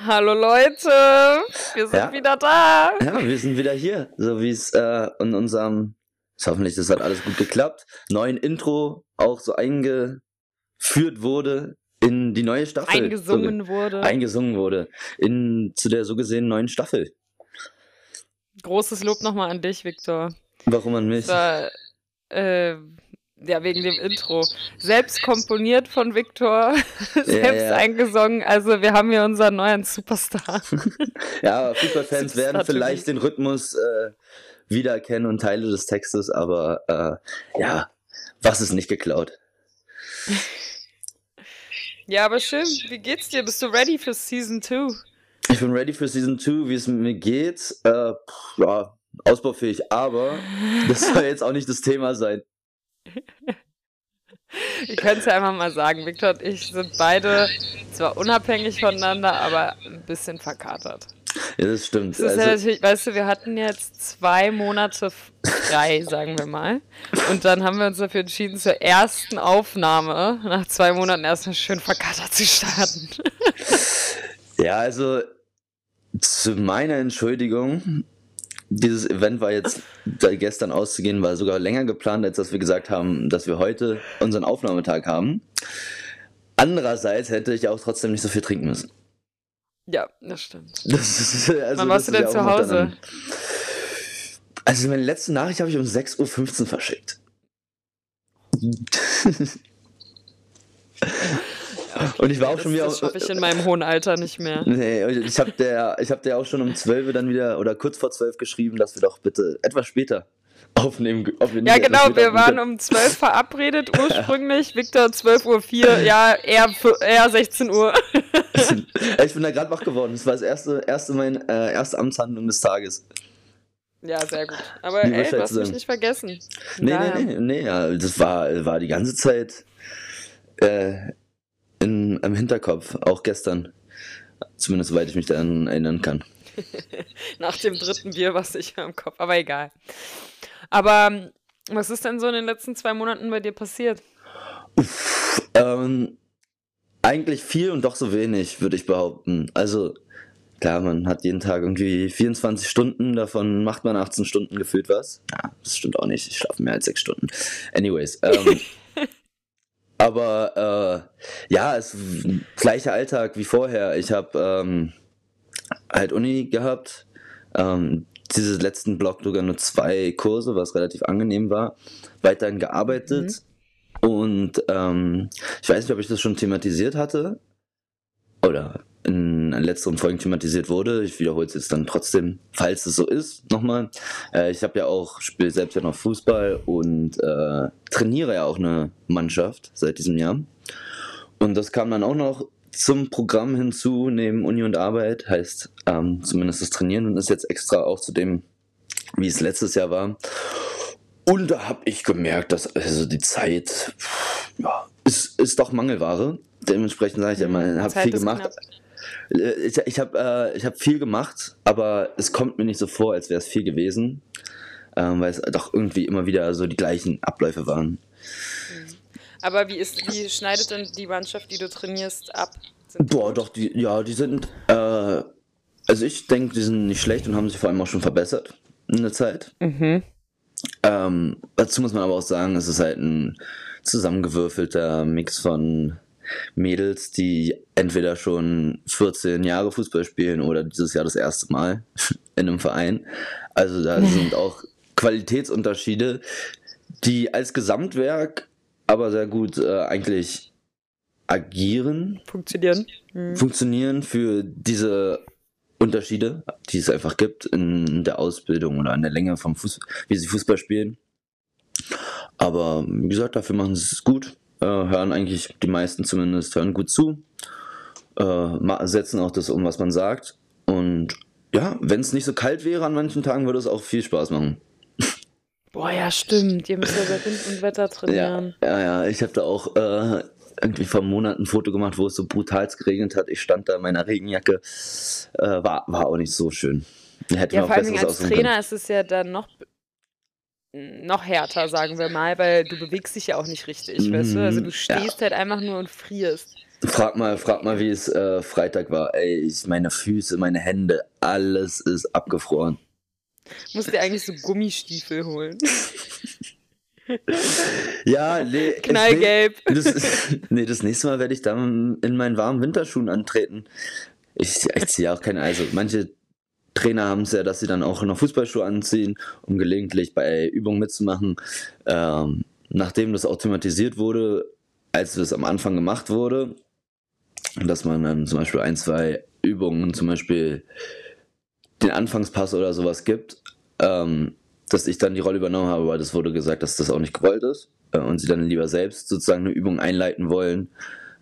Hallo Leute, wir sind Ja. wieder da. Ja, wir sind wieder hier, so wie es äh, in unserem, hoffentlich, das hat alles gut geklappt, neuen Intro auch so eingeführt wurde in die neue Staffel. Eingesungen wurde. So, eingesungen wurde in zu der so gesehen neuen Staffel. Großes Lob nochmal an dich, Viktor. Warum an mich? Das war, äh, ja, wegen dem Intro. Selbst komponiert von Viktor, selbst ja. eingesungen. Also wir haben hier unseren neuen Superstar. Ja, Fußballfans Superstar werden vielleicht den Rhythmus äh, wiedererkennen und Teile des Textes, aber äh, ja, was ist nicht geklaut? Ja, aber schön. Wie geht's dir? Bist du ready für Season 2? Ich bin ready für Season 2, wie es mir geht. Äh, pff, ja, ausbaufähig, aber das soll jetzt auch nicht das Thema sein. Ich könnte es ja einfach mal sagen. Viktor und ich sind beide zwar unabhängig voneinander, aber ein bisschen verkatert. Ja, das stimmt. Das ist ja Also, natürlich, weißt du, wir hatten jetzt zwei Monate frei, sagen wir mal. Und dann haben wir uns dafür entschieden, zur ersten Aufnahme nach zwei Monaten erstmal schön verkatert zu starten. ja, also zu meiner Entschuldigung, dieses Event war jetzt da gestern auszugehen, war sogar länger geplant, als dass wir gesagt haben, dass wir heute unseren Aufnahmetag haben. Andererseits hätte ich auch trotzdem nicht so viel trinken müssen. Ja, das stimmt. Das ist, also, Wann warst du denn zu Hause? Also meine letzte Nachricht habe ich um 6.15 Uhr verschickt. Und ich war auch das schon wieder. das schaffe ich in meinem hohen Alter nicht mehr. Nee, ich habe der, ich hab der auch schon um 12 Uhr dann wieder oder kurz vor 12 geschrieben, dass wir doch bitte etwas später aufnehmen. Wir nicht Ja, genau, wir aufnehmen waren um 12 verabredet ursprünglich. Viktor 12.04 Uhr, ja, eher, eher 16 Uhr. Ich bin da gerade wach geworden. Das war das erste, erste mein, äh, erste Amtshandlung des Tages. Ja, sehr gut. Aber Wie ey, du hast mich nicht vergessen. Nee, Daher- nee, nee, nee, das war, war die ganze Zeit äh, in, im Hinterkopf, auch gestern. Zumindest soweit ich mich daran erinnern kann. Nach dem dritten Bier war es sicher im Kopf, aber egal. Aber ähm, was ist denn so in den letzten zwei Monaten bei dir passiert? Ähm, eigentlich viel und doch so wenig, würde ich behaupten. Also, klar, man hat jeden Tag irgendwie 24 Stunden, davon macht man 18 Stunden gefühlt was. Ja, das stimmt auch nicht, ich schlafe mehr als 6 Stunden. Anyways, ähm, aber äh, ja, es ist gleicher Alltag wie vorher. Ich habe ähm, halt Uni gehabt. Ähm, diese letzten Block sogar nur zwei Kurse, was relativ angenehm war. Weiterhin gearbeitet. Und ähm, ich weiß nicht, ob ich das schon thematisiert hatte oder in letzteren Folgen thematisiert wurde. Ich wiederhole es jetzt dann trotzdem, falls es so ist, nochmal. Äh, ich habe ja auch, spiele selbst ja noch Fußball und äh, trainiere ja auch eine Mannschaft seit diesem Jahr. Und das kam dann auch noch zum Programm hinzu, neben Uni und Arbeit, heißt ähm, zumindest das Trainieren und ist jetzt extra auch zu dem, wie es letztes Jahr war. Und da habe ich gemerkt, dass also die Zeit ja, ist, ist doch Mangelware. Dementsprechend sage ich ja mal, habe viel gemacht. knapp. Äh, Ich, ich habe äh, ich hab viel gemacht, aber es kommt mir nicht so vor, als wäre es viel gewesen. Ähm, weil es doch irgendwie immer wieder so die gleichen Abläufe waren. Aber wie, ist, wie schneidet denn die Mannschaft, die du trainierst, ab? Sind Boah, doch, die, ja, die sind, äh, also ich denke, die sind nicht schlecht und haben sich vor allem auch schon verbessert in der Zeit. Mhm. Ähm, dazu muss man aber auch sagen, es ist halt ein zusammengewürfelter Mix von Mädels, die entweder schon 14 Jahre Fußball spielen oder dieses Jahr das erste Mal in einem Verein. Also da sind auch Qualitätsunterschiede, die als Gesamtwerk aber sehr gut äh, eigentlich agieren Funktionieren. Mhm. funktionieren für diese Unterschiede, die es einfach gibt in der Ausbildung oder an der Länge vom Fuß, wie sie Fußball spielen. Aber wie gesagt, dafür machen sie es gut, äh, hören eigentlich die meisten zumindest hören gut zu, äh, setzen auch das um, was man sagt. Und ja, wenn es nicht so kalt wäre an manchen Tagen, würde es auch viel Spaß machen. Boah, ja, stimmt. Ihr müsst ja bei Wind und Wetter Ja, trainieren. ja, ja, ich habe da auch äh, irgendwie vor Monaten ein Foto gemacht, wo es so brutal geregnet hat. Ich stand da in meiner Regenjacke. Äh, war, war auch nicht so schön. Hätte Ja, vor allem als Trainer ist es ja dann noch, noch härter, sagen wir mal, weil du bewegst dich ja auch nicht richtig, weißt du? Also du Mhm, stehst halt einfach nur und frierst. Frag mal, frag mal, wie es äh, Freitag war. Ey, ich, meine Füße, meine Hände, alles ist abgefroren. Musst dir eigentlich so Gummistiefel holen. ja, nee. Knallgelb. Das, nee, das nächste Mal werde ich dann in meinen warmen Winterschuhen antreten. Ich, ich ziehe auch keine, also manche Trainer haben es ja, dass sie dann auch noch Fußballschuhe anziehen, um gelegentlich bei Übungen mitzumachen. Ähm, nachdem das automatisiert wurde, als es am Anfang gemacht wurde, dass man dann zum Beispiel ein, zwei Übungen, zum Beispiel den Anfangspass oder sowas gibt, ähm, dass ich dann die Rolle übernommen habe, weil das wurde gesagt, dass das auch nicht gewollt ist äh, und sie dann lieber selbst sozusagen eine Übung einleiten wollen,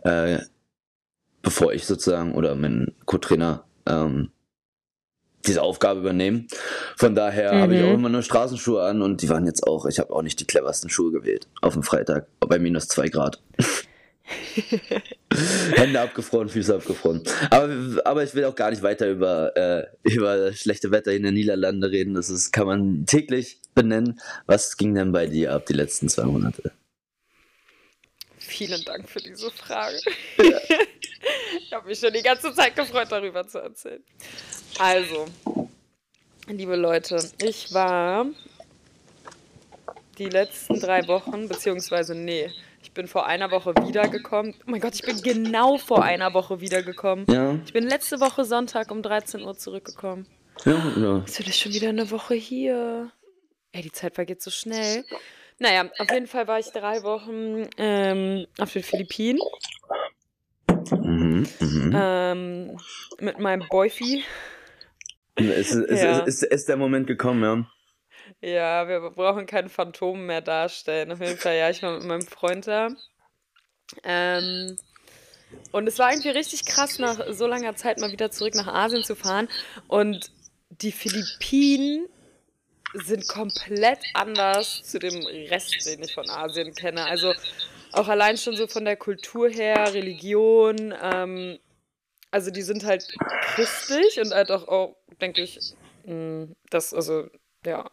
äh, bevor ich sozusagen oder mein Co-Trainer ähm, diese Aufgabe übernehmen. Von daher mhm. habe ich auch immer nur Straßenschuhe an und die waren jetzt auch, ich habe auch nicht die cleversten Schuhe gewählt auf dem Freitag, bei minus zwei Grad. Hände abgefroren, Füße abgefroren. Aber, aber ich will auch gar nicht weiter über, äh, über schlechte Wetter in den Niederlanden reden. Das ist, kann man täglich benennen. Was ging denn bei dir ab die letzten zwei Monate? Vielen Dank für diese Frage. Ja. ich habe mich schon die ganze Zeit gefreut, darüber zu erzählen. Also, liebe Leute, ich war die letzten drei Wochen, beziehungsweise nee, ich bin vor einer Woche wiedergekommen. Oh mein Gott, ich bin genau vor einer Woche wiedergekommen. Ja. Ich bin letzte Woche Sonntag um 13 Uhr zurückgekommen. Ja, ja. Jetzt bin ich schon wieder eine Woche hier. Ey, die Zeit vergeht so schnell. Naja, auf jeden Fall war ich drei Wochen ähm, auf den Philippinen. Mhm, mhm. Ähm, mit meinem Boyfie. Ist, ist, ja. ist, ist, ist der Moment gekommen, ja? Ja, wir brauchen kein Phantom mehr darstellen. Auf jeden Fall, ja, ich war mit meinem Freund da. Ähm, und es war irgendwie richtig krass, nach so langer Zeit mal wieder zurück nach Asien zu fahren. Und die Philippinen sind komplett anders zu dem Rest, den ich von Asien kenne. Also auch allein schon so von der Kultur her, Religion. Ähm, also die sind halt christlich und halt auch, auch denke ich, mh, das, also ja,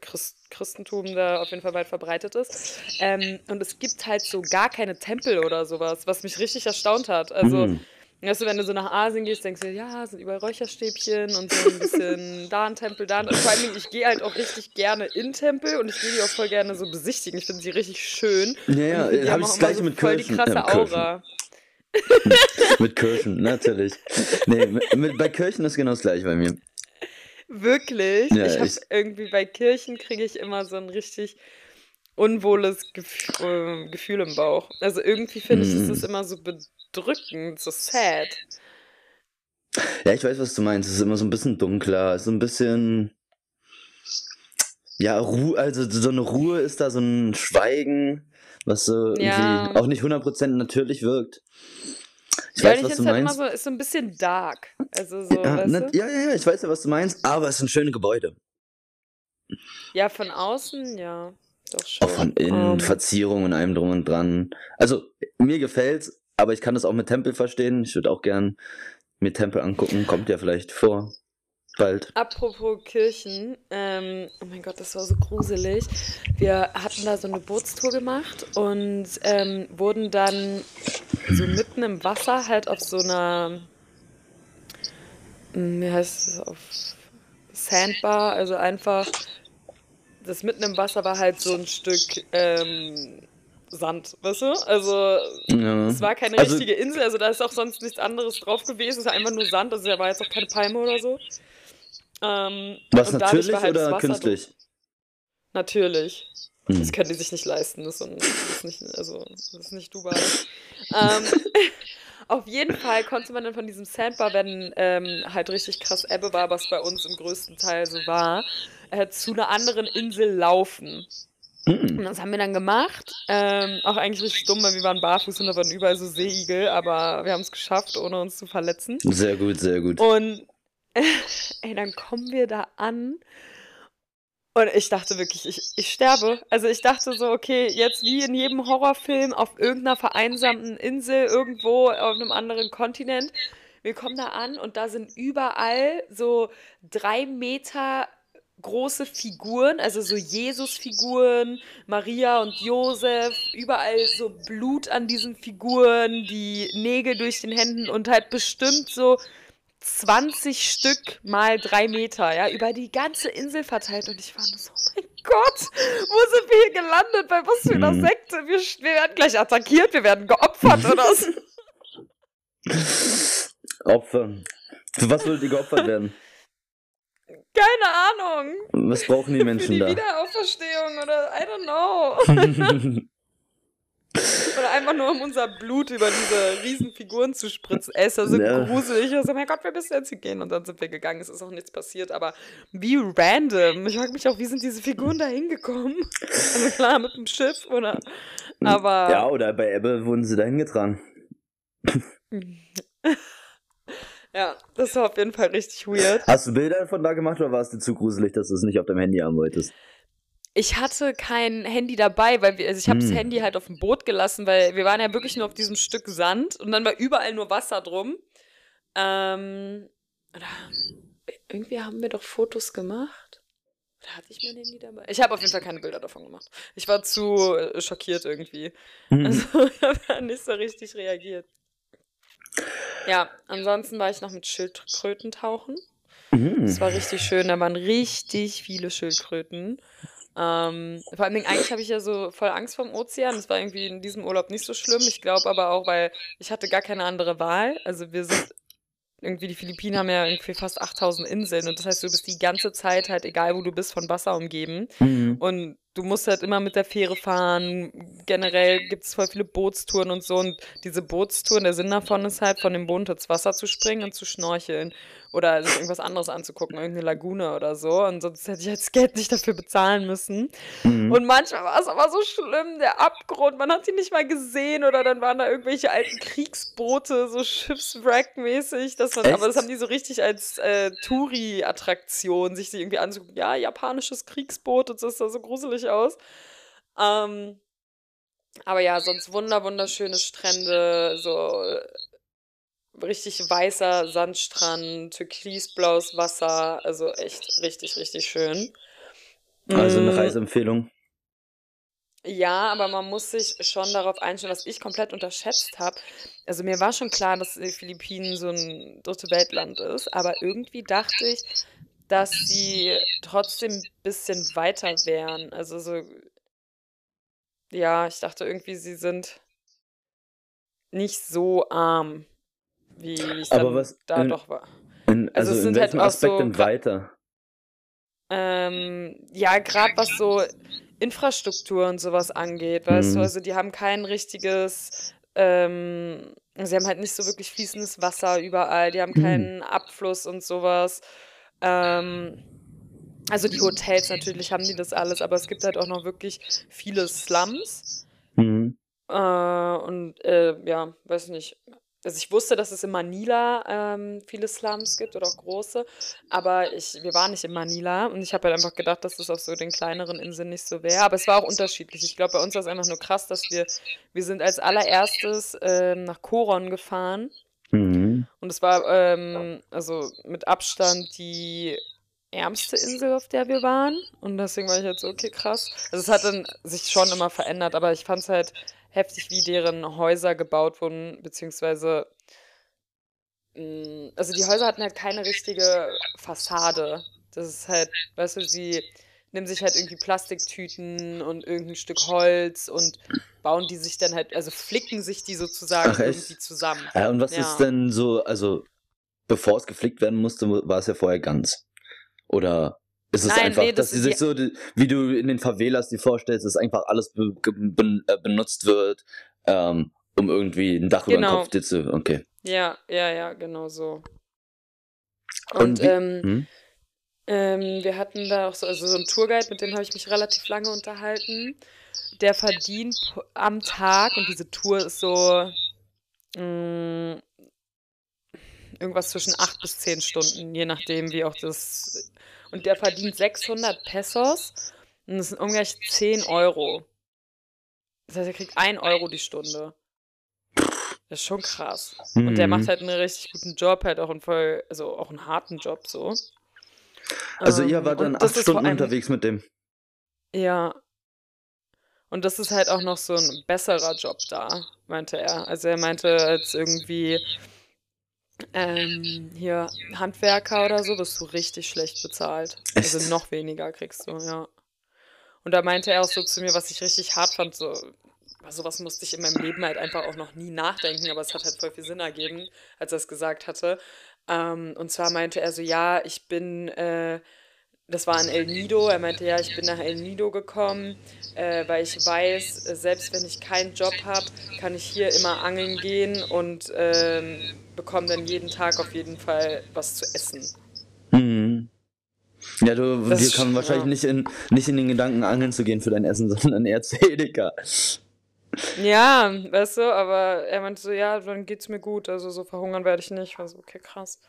Christ, Christentum da auf jeden Fall weit verbreitet ist. Ähm, und es gibt halt so gar keine Tempel oder sowas, was mich richtig erstaunt hat. Also, mm. Weißt du, wenn du so nach Asien gehst, denkst du, ja, sind überall Räucherstäbchen und so ein bisschen da ein Tempel, da ein. Und vor allem, ich gehe halt auch richtig gerne in Tempel und ich will die auch voll gerne so besichtigen. Ich finde sie richtig schön. Ja, ja, habe ich das gleiche mit voll Kirchen. die krasse Aura. mit Kirchen, natürlich. Nee, mit, mit, bei Kirchen ist genau das gleiche bei mir. Wirklich? Ja, ich habe irgendwie bei Kirchen kriege ich immer so ein richtig unwohles Gef äh, Gefühl im Bauch. Also irgendwie finde ich, mm. ist es immer so bedrückend, so sad. Ja, ich weiß, was du meinst. Es ist immer so ein bisschen dunkler, so ein bisschen. Ja, Ruhe, also so eine Ruhe ist da, so ein Schweigen, was so ja. irgendwie auch nicht 100% natürlich wirkt. Ich ja, weiß, was du halt meinst. Immer so, ist so ein bisschen dark. Also so, ja, ne, ja, ja, ja, ich weiß ja, was du meinst, aber es sind schöne Gebäude. Ja, von außen, ja. Doch schon. Auch von innen, um. Ähm. Verzierungen und allem drum und dran. Also, mir gefällt's, aber ich kann das auch mit Tempel verstehen. Ich würde auch gern mir Tempel angucken. Kommt ja vielleicht vor bald. Apropos Kirchen, ähm, oh mein Gott, das war so gruselig. Wir hatten da so eine Bootstour gemacht und ähm, wurden dann so mitten im Wasser halt auf so einer, hm, wie heißt es, auf Sandbar, also einfach, das mitten im Wasser war halt so ein Stück ähm, Sand, weißt du? Also ja. es war keine also, richtige Insel, also da ist auch sonst nichts anderes drauf gewesen, es war einfach nur Sand, also da war jetzt auch keine Palme oder so. Ähm, Was natürlich halt oder künstlich? Drin. Natürlich. Hm. Das können die sich nicht leisten. Das ist, nicht, also, das ist nicht Dubai. ähm, auf jeden Fall konnte man dann von diesem Sandbar, wenn ähm, halt richtig krass Ebbe war, was bei uns im größten Teil so war, äh, zu einer anderen Insel laufen. Hm. Und das haben wir dann gemacht. Ähm, auch eigentlich richtig dumm, weil wir waren barfuß und da waren überall so Seeigel, aber wir haben es geschafft, ohne uns zu verletzen. Sehr gut, sehr gut. Und ey, dann kommen wir da an. Und ich dachte wirklich, ich, ich sterbe. Also ich dachte so, okay, jetzt wie in jedem Horrorfilm auf irgendeiner vereinsamten Insel, irgendwo auf einem anderen Kontinent. Wir kommen da an und da sind überall so drei Meter große Figuren, also so Jesus-Figuren, Maria und Josef, überall so Blut an diesen Figuren, die Nägel durch den Händen und halt bestimmt so 20 Stück mal drei Meter, ja, über die ganze Insel verteilt. Und ich war nur so, oh mein Gott, wo sind wir hier gelandet? Bei was für einer Mhm. Sekte? Wir, wir werden gleich attackiert, wir werden geopfert oder so. Opfer. Für was sollte die geopfert werden? Keine Ahnung. Was brauchen die Für Menschen die da? Wiederauferstehung oder I don't know. Oder einfach nur um unser Blut über diese riesen Figuren zu spritzen. Ey, ist so Ja. gruselig. Ich so, mein Gott, wir müssen jetzt hier gehen. Und dann sind wir gegangen. Es ist auch nichts passiert. Aber wie random. Ich frage mich auch, wie sind diese Figuren da hingekommen? Also klar, mit dem Schiff oder. Aber. ja, oder bei Ebbe wurden sie da hingetragen. Ja, das war auf jeden Fall richtig weird. Hast du Bilder von da gemacht oder war es dir zu gruselig, dass du es nicht auf deinem Handy haben wolltest? Ich hatte kein Handy dabei, weil wir, also ich habe das Hm. Handy halt auf dem Boot gelassen, weil wir waren ja wirklich nur auf diesem Stück Sand und dann war überall nur Wasser drum. Ähm, oder, irgendwie haben wir doch Fotos gemacht. Oder hatte ich mein Handy dabei? Ich habe auf jeden Fall keine Bilder davon gemacht. Ich war zu äh, schockiert irgendwie. Hm. Also ich habe nicht so richtig reagiert. Ja, ansonsten war ich noch mit Schildkröten tauchen. Mhm. Das war richtig schön. Da waren richtig viele Schildkröten. Ähm, vor allen Dingen, eigentlich habe ich ja so voll Angst vorm Ozean. Das war irgendwie in diesem Urlaub nicht so schlimm. Ich glaube aber auch, weil ich hatte gar keine andere Wahl. Also wir sind irgendwie, die Philippinen haben ja irgendwie fast 8000 Inseln und das heißt, du bist die ganze Zeit halt, egal wo du bist, von Wasser umgeben. Mhm. Und du musst halt immer mit der Fähre fahren. Generell gibt es voll viele Bootstouren und so. Und diese Bootstouren, der Sinn davon ist halt, von dem Boot ins Wasser zu springen und zu schnorcheln. Oder sich irgendwas anderes anzugucken, irgendeine Lagune oder so. Und sonst hätte ich jetzt Geld nicht dafür bezahlen müssen. Mhm. Und manchmal war es aber so schlimm, der Abgrund, man hat ihn nicht mal gesehen oder dann waren da irgendwelche alten Kriegsboote, so Schiffswrack-mäßig. Das aber das haben die so richtig als äh, Touri-Attraktion, sich die irgendwie anzugucken. Ja, japanisches Kriegsboot, und das sah so gruselig aus. Ähm, aber ja, sonst wunder, wunderschöne Strände, so äh, richtig weißer Sandstrand, türkisblaues Wasser, also echt richtig, richtig schön. Also eine Mm. Reiseempfehlung. Ja, aber man muss sich schon darauf einstellen, was ich komplett unterschätzt habe. Also mir war schon klar, dass die Philippinen so ein dritte Weltland ist, aber irgendwie dachte ich, dass sie trotzdem ein bisschen weiter wären. Also so, ja, ich dachte irgendwie, sie sind nicht so arm, wie es dann was- da in- doch war. In, Also also, es in sind halt welchem auch Aspekt so denn weiter? Ähm, ja, gerade was so Infrastruktur und sowas angeht, weißt du, Mhm. also die haben kein richtiges, ähm, sie haben halt nicht so wirklich fließendes Wasser überall, die haben Mhm. keinen Abfluss und sowas. Ähm, also die Hotels natürlich haben die das alles, aber es gibt halt auch noch wirklich viele Slums. Mhm. Äh, und äh, ja, weiß nicht. Also ich wusste, dass es in Manila ähm, viele Slums gibt oder auch große, aber ich, wir waren nicht in Manila und ich habe halt einfach gedacht, dass das auf so den kleineren Inseln nicht so wäre. Aber es war auch unterschiedlich. Ich glaube, bei uns war es einfach nur krass, dass wir, wir sind als allererstes ähm, nach Coron gefahren Mhm. und es war ähm, also mit Abstand die ärmste Insel, auf der wir waren. Und deswegen war ich halt so, okay, krass. Also es hat dann sich schon immer verändert, aber ich fand es halt heftig, wie deren Häuser gebaut wurden, beziehungsweise mh, also die Häuser hatten halt keine richtige Fassade. Das ist halt, weißt du, sie nehmen sich halt irgendwie Plastiktüten und irgendein Stück Holz und bauen die sich dann halt, also flicken sich die sozusagen Ach, irgendwie zusammen. Ja, und was Ja. ist denn so, also bevor es geflickt werden musste, war es ja vorher ganz. Oder ist es Nein, einfach, nee, das dass sie ist sich die- so, wie du in den Favelas dir vorstellst, dass einfach alles be ben äh, benutzt wird, ähm, um irgendwie ein Dach über den Genau. Kopf dir zu. Okay. Ja, ja, ja, genau so. Und Und, ähm, Hm? ähm, wir hatten da auch so, also so einen Tourguide, mit dem habe ich mich relativ lange unterhalten. Der verdient am Tag, und diese Tour ist so mh, irgendwas zwischen acht bis zehn Stunden, je nachdem, wie auch das. Und der verdient 600 Pesos und das sind ungefähr 10 Euro. Das heißt, er kriegt 1 Euro die Stunde. Das ist schon krass. Und der Mhm. macht halt einen richtig guten Job, halt auch einen voll, also auch einen harten Job so. Also ihr Ähm, wart dann und das acht ist vor Stunden allem unterwegs mit dem. ja. Und das ist halt auch noch so ein besserer Job da, meinte er. Also er meinte als irgendwie ähm, hier Handwerker oder so, wirst du richtig schlecht bezahlt. Echt? Also noch weniger kriegst du, ja. Und da meinte er auch so zu mir, was ich richtig hart fand, so, sowas musste ich in meinem Leben halt einfach auch noch nie nachdenken, aber es hat halt voll viel Sinn ergeben, als er es gesagt hatte. Ähm, und zwar meinte er so, ja, ich bin, äh, das war in El Nido, er meinte, ja, ich bin nach El Nido gekommen, äh, weil ich weiß, äh, selbst wenn ich keinen Job habe, kann ich hier immer angeln gehen und ähm, bekomme dann jeden Tag auf jeden Fall was zu essen. Mhm. Ja, du, Das dir kam sch- wahrscheinlich ja. nicht in, nicht in den Gedanken, angeln zu gehen für dein Essen, sondern eher zu Edeka. Ja, weißt du, aber er meinte so, ja, dann geht's mir gut, also so verhungern werde ich nicht. Ich war so, okay, krass.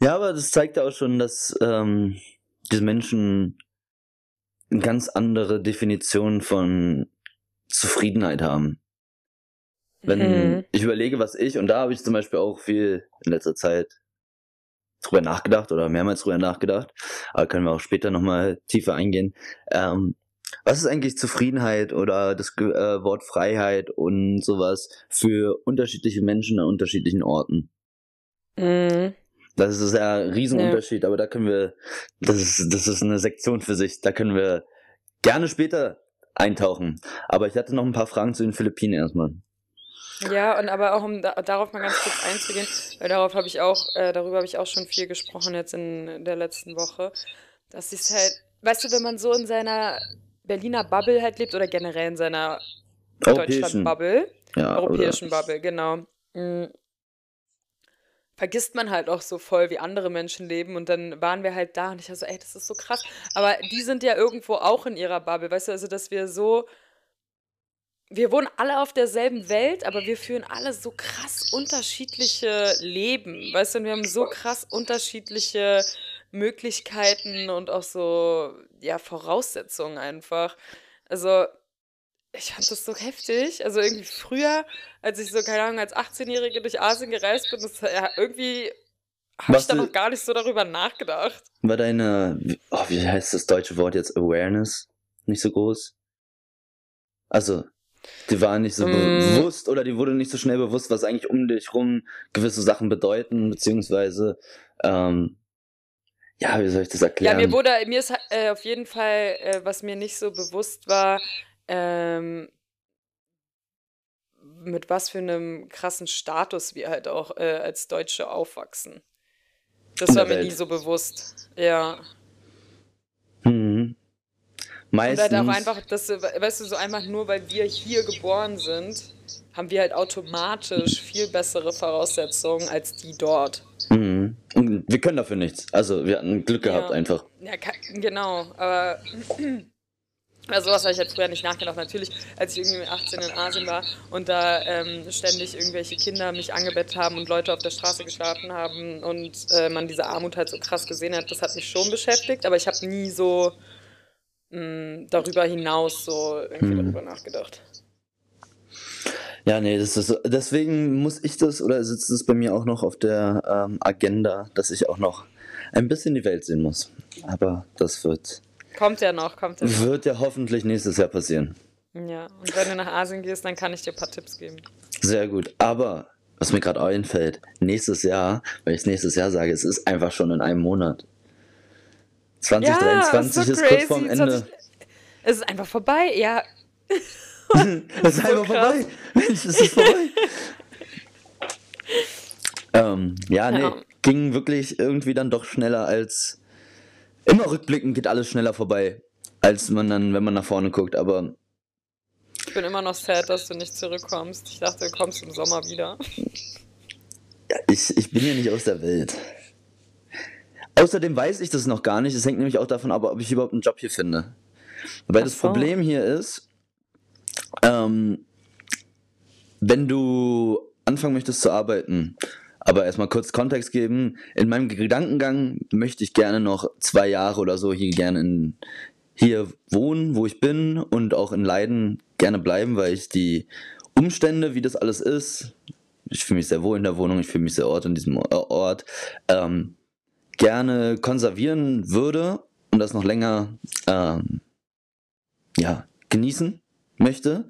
Ja, aber das zeigt ja auch schon, dass ähm, diese Menschen eine ganz andere Definition von Zufriedenheit haben. Wenn Mhm. ich überlege, was ich, und da habe ich zum Beispiel auch viel in letzter Zeit drüber nachgedacht oder mehrmals drüber nachgedacht, aber können wir auch später nochmal tiefer eingehen. Ähm, was ist eigentlich Zufriedenheit oder das äh, Wort Freiheit und sowas für unterschiedliche Menschen an unterschiedlichen Orten? Mhm. Das ist ja ein Riesenunterschied, aber da können wir, das ist, das ist eine Sektion für sich, da können wir gerne später eintauchen. Aber ich hatte noch ein paar Fragen zu den Philippinen erstmal. Ja, und aber auch um da, darauf mal ganz kurz einzugehen, weil darauf habe ich auch, äh, darüber habe ich auch schon viel gesprochen jetzt in der letzten Woche, dass es halt, weißt du, wenn man so in seiner Berliner Bubble halt lebt oder generell in seiner. Deutschland-Bubble, Ja, europäischen Bubble, genau, mm, vergisst man halt auch so voll, wie andere Menschen leben und dann waren wir halt da und ich war so, ey, das ist so krass, aber die sind ja irgendwo auch in ihrer Bubble, weißt du, also dass wir so wir wohnen alle auf derselben Welt, aber wir führen alle so krass unterschiedliche Leben. Weißt du, wir haben so krass unterschiedliche Möglichkeiten und auch so, ja, Voraussetzungen einfach. Also, ich fand das so heftig. Also irgendwie früher, als ich so, keine Ahnung, als 18-Jährige durch Asien gereist bin, das, ja, irgendwie habe ich da noch gar nicht so darüber nachgedacht. War deine, oh, wie heißt das deutsche Wort jetzt, Awareness nicht so groß? Also, die war nicht so Mm. bewusst oder die wurde nicht so schnell bewusst, was eigentlich um dich rum gewisse Sachen bedeuten, beziehungsweise, ähm, ja, wie soll ich das Ja, erklären? mir wurde, mir ist äh, auf jeden Fall, äh, was mir nicht so bewusst war, ähm, mit was für einem krassen Status wir halt auch äh, als Deutsche aufwachsen. Das war mir nie so bewusst. Ja. Mhm. Und Meistens. halt auch einfach, dass, du- weißt du, so einfach nur, weil wir hier geboren sind, haben wir halt automatisch viel bessere Voraussetzungen als die dort. Mhm. Wir können dafür nichts. Also, wir hatten Glück gehabt Ja. einfach. Ja, genau, aber also sowas habe ich halt früher nicht nachgedacht. Natürlich, als ich irgendwie mit 18 in Asien war und da ähm, ständig irgendwelche Kinder mich angebettet haben und Leute auf der Straße geschlafen haben und äh, man diese Armut halt so krass gesehen hat, das hat mich schon beschäftigt, aber ich habe nie so mh, darüber hinaus so irgendwie Hm. darüber nachgedacht. Ja, nee, das ist deswegen muss ich das oder sitzt es bei mir auch noch auf der ähm, Agenda, dass ich auch noch ein bisschen die Welt sehen muss. Aber das wird, Kommt ja noch, kommt ja noch. wird ja hoffentlich nächstes Jahr passieren. Ja, und wenn du nach Asien gehst, dann kann ich dir ein paar Tipps geben. Sehr gut. Aber was mir gerade einfällt, nächstes Jahr, weil ich es nächstes Jahr sage, es ist einfach schon in einem Monat. 2023 ist, kurz vorm Ende. 20 Es ist einfach vorbei, ja. Das ist so einfach krass. vorbei. Mensch, es ist vorbei. ähm, ja, nee, Ja. ging wirklich irgendwie dann doch schneller als. Immer rückblickend geht alles schneller vorbei, als man dann, wenn man nach vorne guckt. Aber Ich bin immer noch sad, dass du nicht zurückkommst. Ich dachte, du kommst im Sommer wieder. ja, ich, ich bin ja nicht aus der Welt. Außerdem weiß ich das noch gar nicht. Es hängt nämlich auch davon ab, ob ich überhaupt einen Job hier finde. Weil Ach das so. Problem hier ist, ähm, wenn du anfangen möchtest zu arbeiten, aber erstmal kurz Kontext geben, in meinem Gedankengang möchte ich gerne noch zwei Jahre oder so hier gerne in, hier wohnen, wo ich bin und auch in Leiden gerne bleiben, weil ich die Umstände, wie das alles ist, ich fühle mich sehr wohl in der Wohnung, ich fühle mich sehr ort in diesem Ort, ähm, gerne konservieren würde und das noch länger ähm, ja, genießen möchte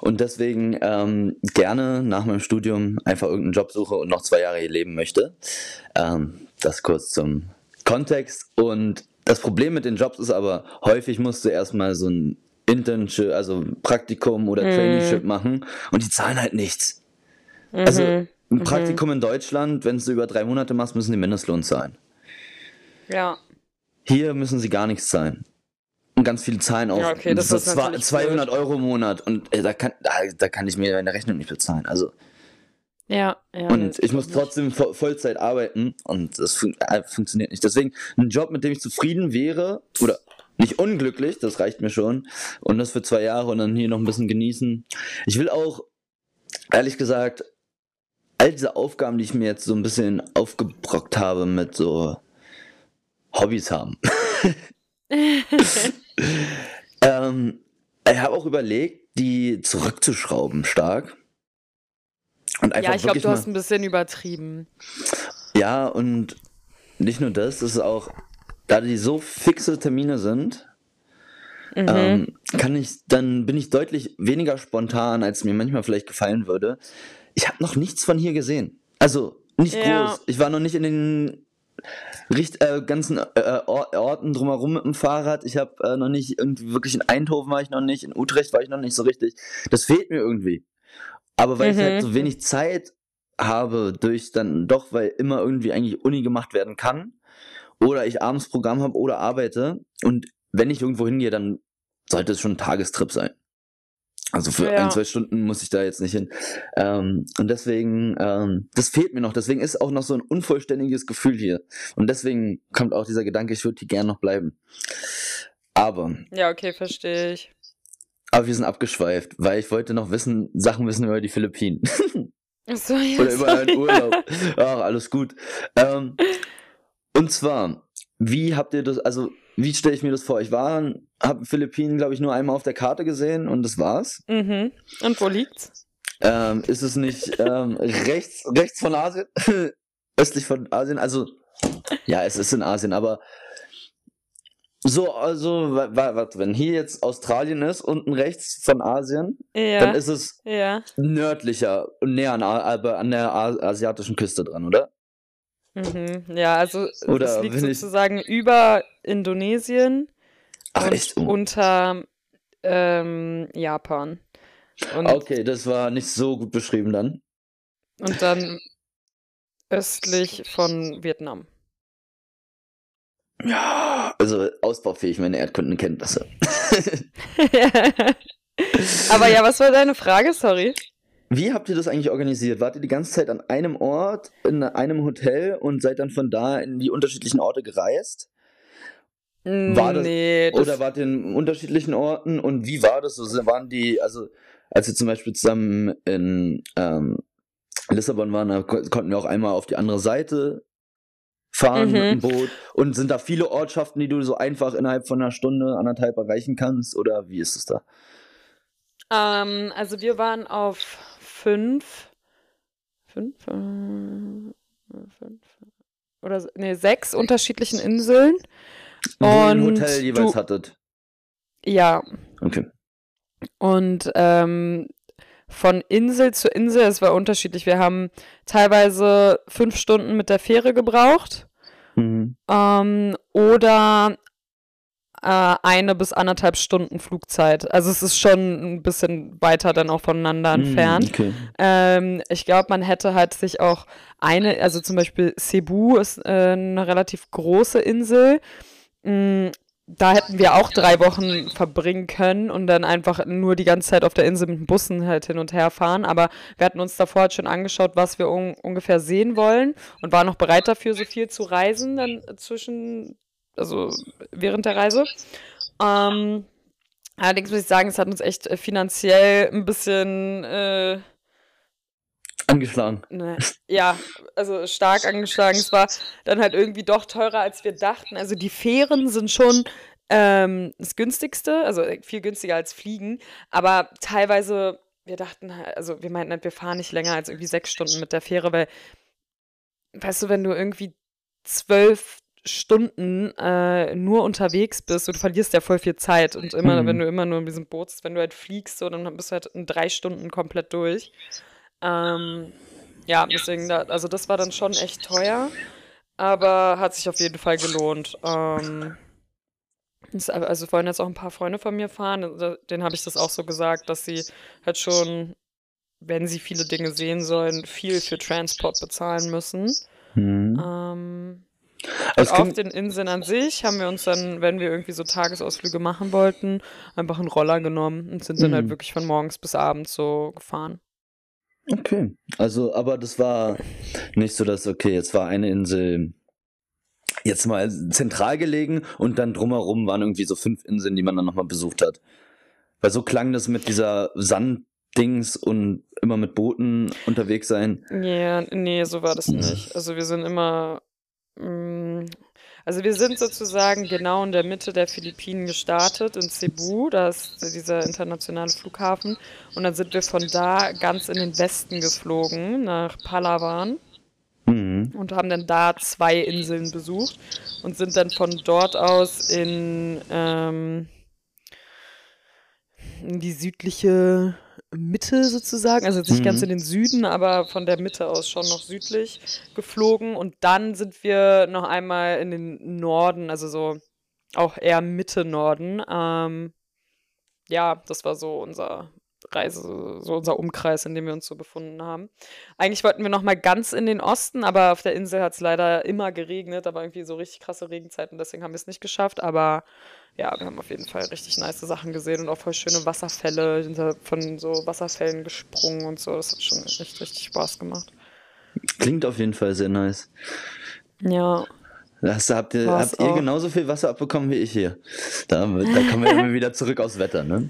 und deswegen ähm, gerne nach meinem Studium einfach irgendeinen Job suche und noch zwei Jahre hier leben möchte. Ähm, das kurz zum Kontext. Und das Problem mit den Jobs ist aber, häufig musst du erstmal so ein Internship, also Praktikum oder mhm. Traineeship machen und die zahlen halt nichts. Also mhm. ein mhm. Praktikum mhm. in Deutschland, wenn du über drei Monate machst, müssen die Mindestlohn zahlen. Ja. Hier müssen sie gar nichts zahlen. Und ganz viele zahlen auch. Ja, okay, das so ist 200 blöd. Euro im Monat und äh, da, kann, da, da kann ich mir meine Rechnung nicht bezahlen. Also. Ja, ja. Und ich muss trotzdem vo Vollzeit arbeiten und das fun äh, funktioniert nicht. Deswegen ein Job, mit dem ich zufrieden wäre oder nicht unglücklich, das reicht mir schon. Und das für zwei Jahre und dann hier noch ein bisschen genießen. Ich will auch, ehrlich gesagt, all diese Aufgaben, die ich mir jetzt so ein bisschen aufgebrockt habe mit so Hobbys haben. ähm, ich habe auch überlegt, die zurückzuschrauben stark. Und einfach ja, ich glaube, du hast ein bisschen übertrieben. Ja, und nicht nur das, es ist auch, da die so fixe Termine sind, mhm. ähm, kann ich, dann bin ich deutlich weniger spontan, als mir manchmal vielleicht gefallen würde. Ich habe noch nichts von hier gesehen. Also nicht ja. groß. Ich war noch nicht in den richt, äh, ganzen äh, Orten drumherum mit dem Fahrrad. Ich habe äh, noch nicht irgendwie wirklich in Eindhoven war ich noch nicht, in Utrecht war ich noch nicht so richtig. Das fehlt mir irgendwie. Aber weil mhm. ich halt so wenig Zeit habe, durch dann doch, weil immer irgendwie eigentlich Uni gemacht werden kann, oder ich abends Programm habe oder arbeite und wenn ich irgendwo hingehe, dann sollte es schon ein Tagestrip sein. Also für ja. ein, zwei Stunden muss ich da jetzt nicht hin. Ähm, und deswegen, ähm, das fehlt mir noch. Deswegen ist auch noch so ein unvollständiges Gefühl hier. Und deswegen kommt auch dieser Gedanke, ich würde hier gerne noch bleiben. Aber. Ja, okay, verstehe ich. Aber wir sind abgeschweift, weil ich wollte noch wissen, Sachen wissen über die Philippinen. Achso, ja. Oder über einen Urlaub. Ach, alles gut. Ähm, und zwar, wie habt ihr das, also wie stelle ich mir das vor? Ich war, habe Philippinen, glaube ich, nur einmal auf der Karte gesehen und das war's. Mhm. Und wo liegt's? Ähm, ist es nicht ähm, rechts, rechts von Asien? Östlich von Asien? Also, ja, es ist in Asien, aber so, also, warte, wenn hier jetzt Australien ist, unten rechts von Asien, ja. dann ist es ja. nördlicher und näher an, an der asiatischen Küste dran, oder? Mhm. Ja, also Oder es liegt sozusagen ich... über Indonesien Ach, und echt? unter ähm, Japan. Und, okay, das war nicht so gut beschrieben dann. Und dann östlich von Vietnam. Ja, also ausbaufähig meine Erdkundenkenntnisse. Aber ja, was war deine Frage? Sorry. Wie habt ihr das eigentlich organisiert? Wart ihr die ganze Zeit an einem Ort, in einem Hotel und seid dann von da in die unterschiedlichen Orte gereist? War das, nee, das oder wart ihr in unterschiedlichen Orten und wie war das? Also waren die, also als wir zum Beispiel zusammen in ähm, Lissabon waren, da konnten wir auch einmal auf die andere Seite fahren mhm. mit dem Boot und sind da viele Ortschaften, die du so einfach innerhalb von einer Stunde, anderthalb erreichen kannst oder wie ist es da? Ähm, also wir waren auf fünf, fünf, äh, fünf oder nee, sechs unterschiedlichen Inseln. Wo und ein Hotel jeweils du, hattet. Ja. Okay. Und ähm, von Insel zu Insel, es war unterschiedlich. Wir haben teilweise fünf Stunden mit der Fähre gebraucht. Mhm. Ähm, oder äh, eine bis anderthalb Stunden Flugzeit. Also es ist schon ein bisschen weiter dann auch voneinander mm, entfernt. Okay. Ähm, ich glaube, man hätte halt sich auch eine, also zum Beispiel Cebu ist äh, eine relativ große Insel. Mm, da hätten wir auch drei Wochen verbringen können und dann einfach nur die ganze Zeit auf der Insel mit den Bussen halt hin und her fahren. Aber wir hatten uns davor halt schon angeschaut, was wir un ungefähr sehen wollen und waren noch bereit dafür, so viel zu reisen dann zwischen also während der Reise. Ähm, allerdings muss ich sagen, es hat uns echt äh, finanziell ein bisschen äh, angeschlagen. Ne, ja, also stark angeschlagen. Es war dann halt irgendwie doch teurer, als wir dachten. Also die Fähren sind schon ähm, das günstigste, also viel günstiger als Fliegen, aber teilweise, wir dachten halt, also wir meinten halt, wir fahren nicht länger als irgendwie sechs Stunden mit der Fähre, weil, weißt du, wenn du irgendwie zwölf Stunden äh, nur unterwegs bist, du verlierst ja voll viel Zeit und immer, Mhm. wenn du immer nur in diesem Boot sitzt, wenn du halt fliegst, so, dann bist du halt in drei Stunden komplett durch. Ähm, ja, deswegen, da, also das war dann schon echt teuer, aber hat sich auf jeden Fall gelohnt. Ähm, das- also wollen jetzt auch ein paar Freunde von mir fahren, denen habe ich das auch so gesagt, dass sie halt schon, wenn sie viele Dinge sehen sollen, viel für Transport bezahlen müssen. Mhm. Ähm, Also auf den Inseln an sich haben wir uns dann, wenn wir irgendwie so Tagesausflüge machen wollten, einfach einen Roller genommen und sind dann halt Mhm. wirklich von morgens bis abends so gefahren. Okay. Also, aber das war nicht so, dass, okay, jetzt war eine Insel jetzt mal zentral gelegen und dann drumherum waren irgendwie so fünf Inseln, die man dann nochmal besucht hat. Weil so klang das mit dieser Sanddings und immer mit Booten unterwegs sein. Ja, nee, so war das Mhm. nicht. Also wir sind immer, mm, also wir sind sozusagen genau in der Mitte der Philippinen gestartet, in Cebu, da ist dieser internationale Flughafen. Und dann sind wir von da ganz in den Westen geflogen, nach Palawan. Mhm. und haben dann da zwei Inseln besucht und sind dann von dort aus in, ähm, in die südliche Mitte sozusagen, also jetzt nicht ganz Mhm. in den Süden, aber von der Mitte aus schon noch südlich geflogen und dann sind wir noch einmal in den Norden, also so auch eher Mitte Norden. Ähm, ja, das war so unser Reise, so unser Umkreis, in dem wir uns so befunden haben. Eigentlich wollten wir noch mal ganz in den Osten, aber auf der Insel hat es leider immer geregnet, aber irgendwie so richtig krasse Regenzeiten, deswegen haben wir es nicht geschafft. Aber ja, wir haben auf jeden Fall richtig nice Sachen gesehen und auch voll schöne Wasserfälle, von so Wasserfällen gesprungen und so. Das hat schon echt richtig Spaß gemacht. Klingt auf jeden Fall sehr nice. Ja, Das, habt ihr, War's habt ihr auch. genauso viel Wasser abbekommen wie ich hier? Da, da kommen wir immer wieder zurück aufs Wetter, ne?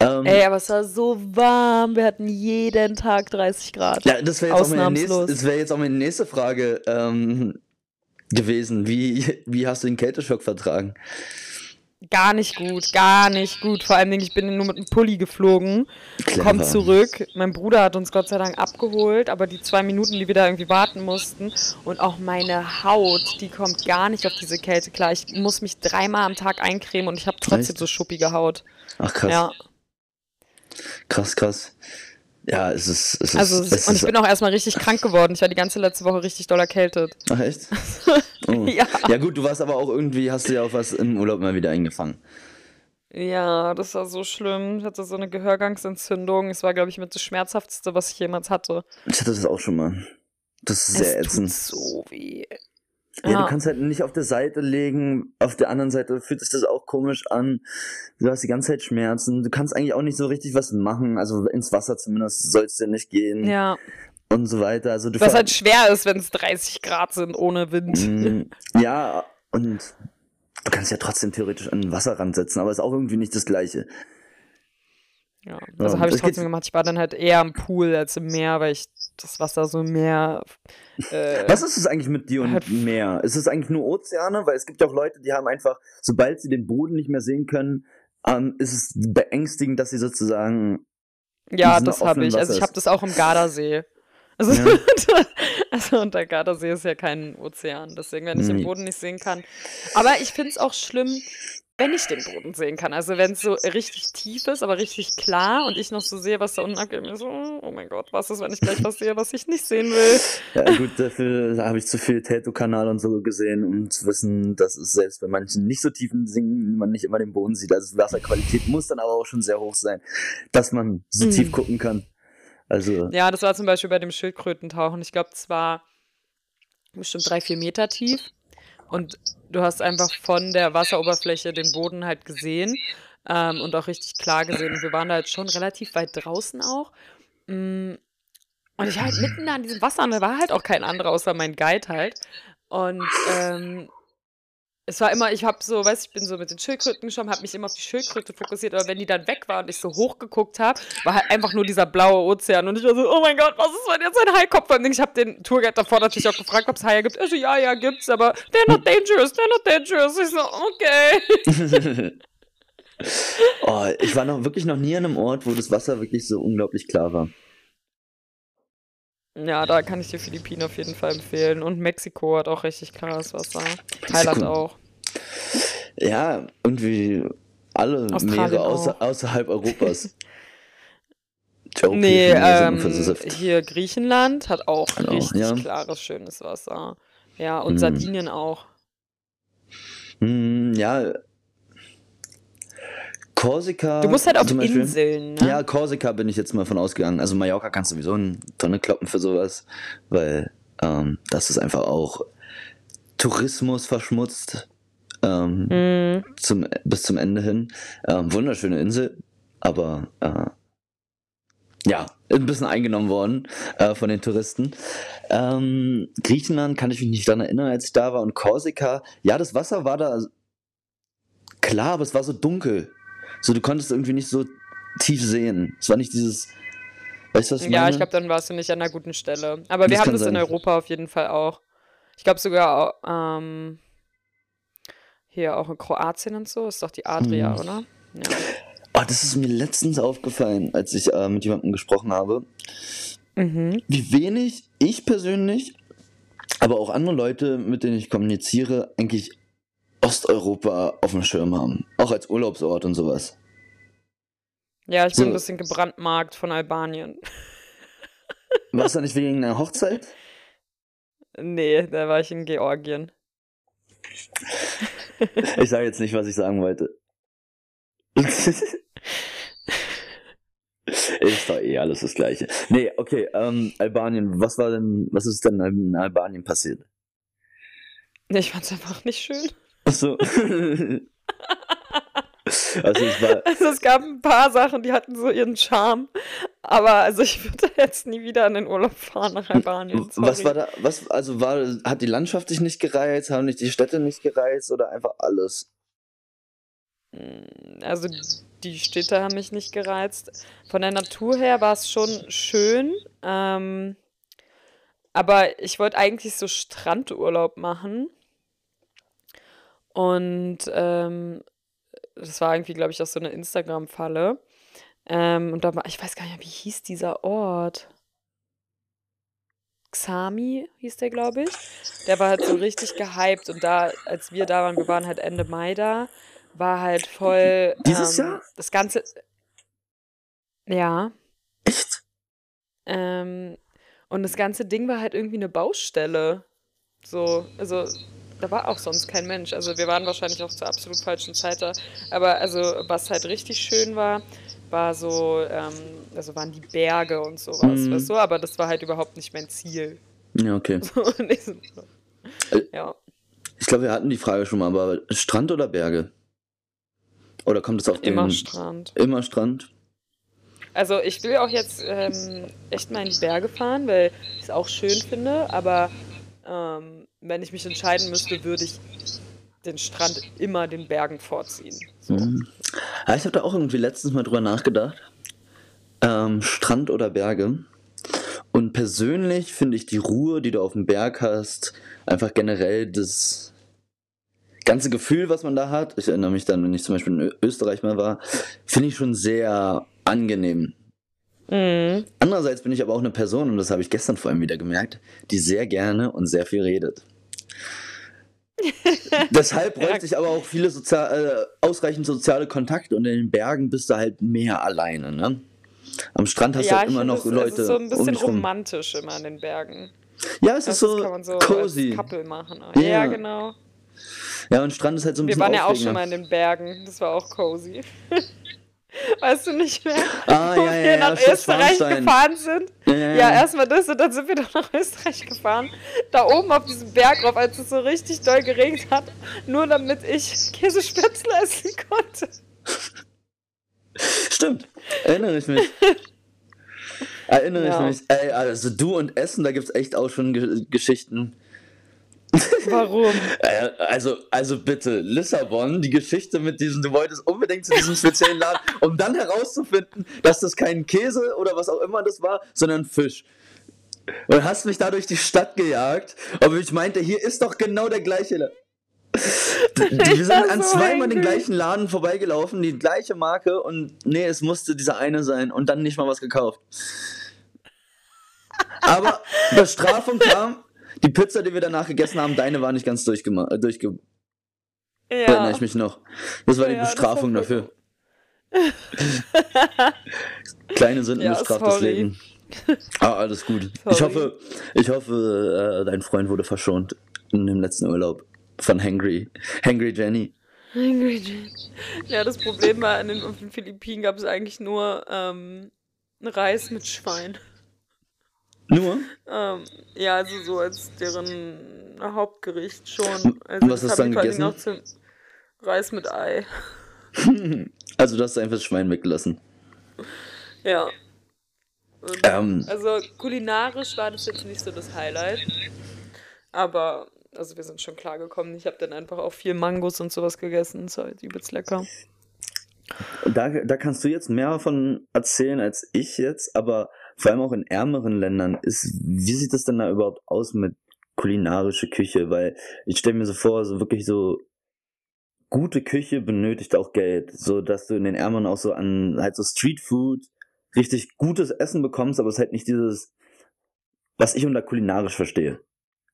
Ähm, ey, aber es war so warm. Wir hatten jeden Tag 30 Grad. ja, das wäre jetzt, auch meine nächste- Ausnahmslos. das wär jetzt auch meine nächste Frage ähm, gewesen. Wie, wie hast du den Kälteschock vertragen? Gar nicht gut, gar nicht gut. Vor allem, ich bin nur mit einem Pulli geflogen, Clever. komm zurück. Mein Bruder hat uns Gott sei Dank abgeholt, aber die zwei Minuten, die wir da irgendwie warten mussten und auch meine Haut, die kommt gar nicht auf diese Kälte klar. Ich muss mich dreimal am Tag eincremen und ich habe trotzdem Echt? so schuppige Haut. Ach krass, Ja, krass, krass. Ja, es ist. Es ist, also es und ich ist bin auch erstmal richtig krank geworden. Ich war die ganze letzte Woche richtig doll erkältet. Ach echt? Oh. Ja. ja gut, du warst aber auch irgendwie, hast du ja auch was im Urlaub mal wieder eingefangen. Ja, das war so schlimm. Ich hatte so eine Gehörgangsentzündung. Es war, glaube ich, mit das Schmerzhafteste, was ich jemals hatte. Ich hatte das auch schon mal. Das ist sehr es tut ätzend. so weh. Ja, Ja. du kannst halt nicht auf der Seite legen, auf der anderen Seite fühlt sich das auch komisch an. Du hast die ganze Zeit Schmerzen. Du kannst eigentlich auch nicht so richtig was machen. Also ins Wasser zumindest sollst du nicht gehen Ja, und so weiter. Also du was halt schwer ist, wenn es 30 Grad sind ohne Wind. Mm, Ja, und du kannst ja trotzdem theoretisch an den Wasserrand setzen, aber ist auch irgendwie nicht das Gleiche. Ja, also Ja, habe ich trotzdem gemacht. Ich war dann halt eher am Pool als im Meer, weil ich das Wasser so mehr. Äh, Was ist es eigentlich mit dir und Halt- Meer? Ist es eigentlich nur Ozeane? Weil es gibt ja auch Leute, die haben einfach, sobald sie den Boden nicht mehr sehen können, ähm, ist es beängstigend, dass sie sozusagen ja, das habe ich. Also ich habe das auch im Gardasee. Also, Ja. also und der Gardasee ist ja kein Ozean, deswegen, wenn ich den. Boden nicht sehen kann. Aber ich finde es auch schlimm, wenn ich den Boden sehen kann. Also wenn es so richtig tief ist, aber richtig klar und ich noch so sehe, was da unten abgeht, mir so, oh mein Gott, was ist, wenn ich gleich was sehe, was ich nicht sehen will? Ja, gut, dafür habe ich zu viel Tattoo-Kanal und so gesehen, um zu wissen, dass es selbst bei manchen nicht so tiefen Singen man nicht immer den Boden sieht. Also Wasserqualität muss dann aber auch schon sehr hoch sein, dass man so Mhm. tief gucken kann. Also, Ja, das war zum Beispiel bei dem Schildkrötentauchen. Ich glaube, es war bestimmt drei, vier Meter tief. Und du hast einfach von der Wasseroberfläche den Boden halt gesehen ähm, und auch richtig klar gesehen. Und wir waren da halt schon relativ weit draußen auch. Mm, Und ich halt mitten da an diesem Wasser und da war halt auch kein anderer außer mein Guide halt. Und ähm, es war immer, ich habe so, weißt ich bin so mit den Schildkröten geschwommen, habe mich immer auf die Schildkröte fokussiert, aber wenn die dann weg war und ich so hochgeguckt habe, war halt einfach nur dieser blaue Ozean und ich war so, oh mein Gott, was ist, wenn jetzt ein Hai kommt? Vor allem, Ich habe den Tourguide davor natürlich auch gefragt, ob es Haie gibt. Er so, ja, ja, gibt's, aber they're not dangerous, they're not dangerous. Ich so, okay. oh, ich war noch wirklich noch nie an einem Ort, wo das Wasser wirklich so unglaublich klar war. Ja, da kann ich die Philippinen auf jeden Fall empfehlen. Und Mexiko hat auch richtig klares Wasser. Thailand auch. Ja, irgendwie alle Australien Meere außer, außerhalb Europas. Die Nee, ähm, hier Griechenland hat auch Hat auch, richtig ja. klares, schönes Wasser. Ja, und Hm. Sardinien auch. Hm, ja. Korsika. Du musst halt auf. Inseln, ne? Ja, Korsika bin ich jetzt mal von ausgegangen. Also Mallorca kannst du sowieso eine Tonne kloppen für sowas, weil ähm, das ist einfach auch Tourismus verschmutzt ähm, Hm. zum, bis zum Ende hin. Ähm, wunderschöne Insel, aber äh, ja, ein bisschen eingenommen worden äh, von den Touristen. Ähm, Griechenland kann ich mich nicht daran erinnern, als ich da war. Und Korsika, ja, das Wasser war da klar, aber es war so dunkel. So, du konntest irgendwie nicht so tief sehen. Es war nicht dieses. Weißt du, was ich Ja, meine? ich glaube, dann warst du nicht an einer guten Stelle. Aber wir Das haben kann das in sein. Europa auf jeden Fall auch. Ich glaube sogar ähm, hier auch in Kroatien und so. Ist doch die Adria, Hm. oder? Ja. Oh, das ist mir letztens aufgefallen, als ich äh, mit jemandem gesprochen habe. Mhm. wie wenig ich persönlich, aber auch andere Leute, mit denen ich kommuniziere, eigentlich Osteuropa auf dem Schirm haben. Auch als Urlaubsort und sowas. Ja, ich bin ein bisschen gebrandmarkt von Albanien. Warst du nicht wegen einer Hochzeit? Nee, da war ich in Georgien. Ich sage jetzt nicht, was ich sagen wollte. Ist doch eh alles das Gleiche. Nee, okay, ähm, Albanien, was war denn, was ist denn in Albanien passiert? Ich fand's einfach nicht schön. Achso. also ich war, Also es gab ein paar Sachen, die hatten so ihren Charme. Aber also ich würde jetzt nie wieder in den Urlaub fahren nach Albanien. Was sorry. war da, was, also war, hat die Landschaft dich nicht gereizt, haben dich die Städte nicht gereizt oder einfach alles? Mm, Also die Städte haben mich nicht gereizt. Von der Natur her war es schon schön. Ähm, aber ich wollte eigentlich so Strandurlaub machen. Und ähm, das war irgendwie, glaube ich, auch so eine Instagram-Falle. Ähm, und da war, ich weiß gar nicht, mehr, wie hieß dieser Ort? Xami hieß der, glaube ich. Der war halt so richtig gehypt. Und da, als wir da waren, wir waren halt Ende Mai da, war halt voll. Dieses ähm, Jahr? Das Ganze. Ja. Echt? Ähm, und das ganze Ding war halt irgendwie eine Baustelle. So, also da war auch sonst kein Mensch. Also wir waren wahrscheinlich auch zur absolut falschen Zeit da. Aber also was halt richtig schön war, war so, ähm, also waren die Berge und sowas, Mhm. weißt du? Aber das war halt überhaupt nicht mein Ziel. Ja, okay. So, Äh, ja. Ich glaube, wir hatten die Frage schon mal, aber Strand oder Berge? Oder kommt es auf den... Immer Strand. Immer Strand? Also ich will auch jetzt ähm, echt mal in die Berge fahren, weil ich es auch schön finde, aber ähm, wenn ich mich entscheiden müsste, würde ich den Strand immer den Bergen vorziehen. So. Mhm. Ja, ich habe da auch irgendwie letztens mal drüber nachgedacht. Ähm, Strand oder Berge. Und persönlich finde ich die Ruhe, die du auf dem Berg hast, einfach generell das ganze Gefühl, was man da hat. Ich erinnere mich dann, wenn ich zum Beispiel in Österreich mal war, finde ich schon sehr angenehm. Mhm. Andererseits bin ich aber auch eine Person, und das habe ich gestern vor allem wieder gemerkt, die sehr gerne und sehr viel redet. Deshalb bräuchte ich aber auch viele sozial, äh, ausreichend soziale Kontakte und in den Bergen bist du halt mehr alleine. Ne? Am Strand hast du Ja, halt ich immer noch es, Leute es ist so ein um bisschen rum. romantisch immer in den Bergen. Ja, es ist Das so kann so cozy. Couple machen. Ja. Ja, genau. Ja, und Strand ist halt so ein Wir bisschen waren ja auch schon mal in den Bergen. Das war auch cozy. Weißt du nicht mehr? Ah, wo ja, wir ja, nach Österreich gefahren sind. Ja, ja, erstmal das und dann sind wir doch nach Österreich gefahren. Da oben auf diesem Berg rauf, als es so richtig doll geregnet hat. Nur damit ich Käsespätzle essen konnte. Stimmt, erinnere ich mich. Erinnere ich mich. Ey, also du und Essen, da gibt es echt auch schon Ge Geschichten. Warum? Äh, Also, also bitte, Lissabon, die Geschichte mit diesem, du wolltest unbedingt zu diesem speziellen Laden, um dann herauszufinden, dass das kein Käse oder was auch immer das war, sondern Fisch. Und hast mich da durch die Stadt gejagt, aber ich meinte, hier ist doch genau der gleiche. La D- Wir sind an so zweimal den gleichen Laden vorbeigelaufen, die gleiche Marke und nee, es musste dieser eine sein und dann nicht mal was gekauft. Aber Bestrafung kam, die Pizza, die wir danach gegessen haben, deine war nicht ganz durchgemacht. Äh, durchge ja. Erinnere ich mich noch. Das war die ja, Bestrafung dafür. Kleine Sünden ja, bestraftes Leben. Ah, alles gut. Sorry. Ich hoffe, ich hoffe, äh, dein Freund wurde verschont in dem letzten Urlaub von Hangry, Hangry Jenny. Hangry Jenny. Ja, das Problem war, in den, auf den Philippinen gab es eigentlich nur ähm, Reis mit Schwein. Nur? Ähm, ja, also so als deren Hauptgericht schon. Also was hast du dann gegessen? Auch zum Reis mit Ei. also du hast einfach das Schwein weggelassen. Ja. Ähm, also kulinarisch war das jetzt nicht so das Highlight. Aber, also wir sind schon klar gekommen. Ich habe dann einfach auch viel Mangos und sowas gegessen. Das war halt übelst lecker. Da, da kannst du jetzt mehr davon erzählen als ich jetzt, aber vor allem auch in ärmeren Ländern ist, wie sieht das denn da überhaupt aus mit kulinarische Küche? Weil ich stelle mir so vor, so wirklich so gute Küche benötigt auch Geld, so dass du in den Ärmeren auch so an halt so Street Food richtig gutes Essen bekommst, aber es halt nicht dieses, was ich unter kulinarisch verstehe.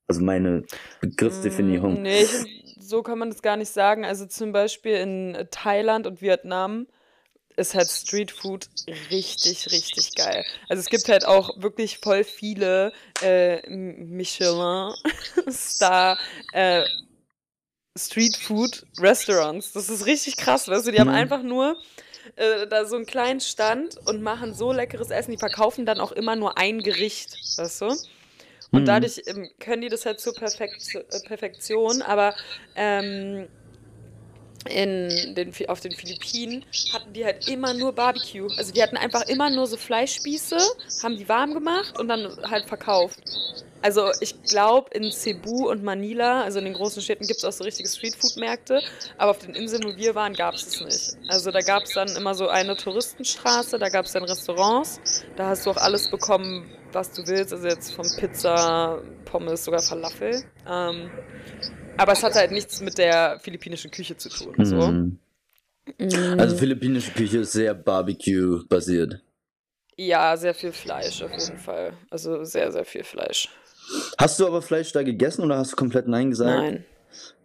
Also meine Begriffsdefinierung. Mm, nee, ich, so kann man das gar nicht sagen. Also zum Beispiel in Thailand und Vietnam ist halt Street Food richtig, richtig geil. Also es gibt halt auch wirklich voll viele äh, Michelin-Star äh, Street Food Restaurants. Das ist richtig krass, weißt du, die haben mhm. einfach nur äh, da so einen kleinen Stand und machen so leckeres Essen. Die verkaufen dann auch immer nur ein Gericht, weißt du? Und mhm. dadurch ähm, können die das halt zur Perfekt äh, Perfektion, aber ähm, in den, auf den Philippinen hatten die halt immer nur Barbecue. Also die hatten einfach immer nur so Fleischspieße, haben die warm gemacht und dann halt verkauft. Also ich glaube, in Cebu und Manila, also in den großen Städten, gibt es auch so richtige Streetfood-Märkte, aber auf den Inseln, wo wir waren, gab es es nicht. Also da gab es dann immer so eine Touristenstraße, da gab es dann Restaurants, da hast du auch alles bekommen, was du willst, also jetzt von Pizza, Pommes, sogar Falafel. Ähm, aber es hat halt nichts mit der philippinischen Küche zu tun. So. Mhm. Also philippinische Küche ist sehr Barbecue-basiert. Ja, sehr viel Fleisch auf jeden Fall. Also sehr, sehr viel Fleisch. Hast du aber Fleisch da gegessen oder hast du komplett Nein gesagt? Nein.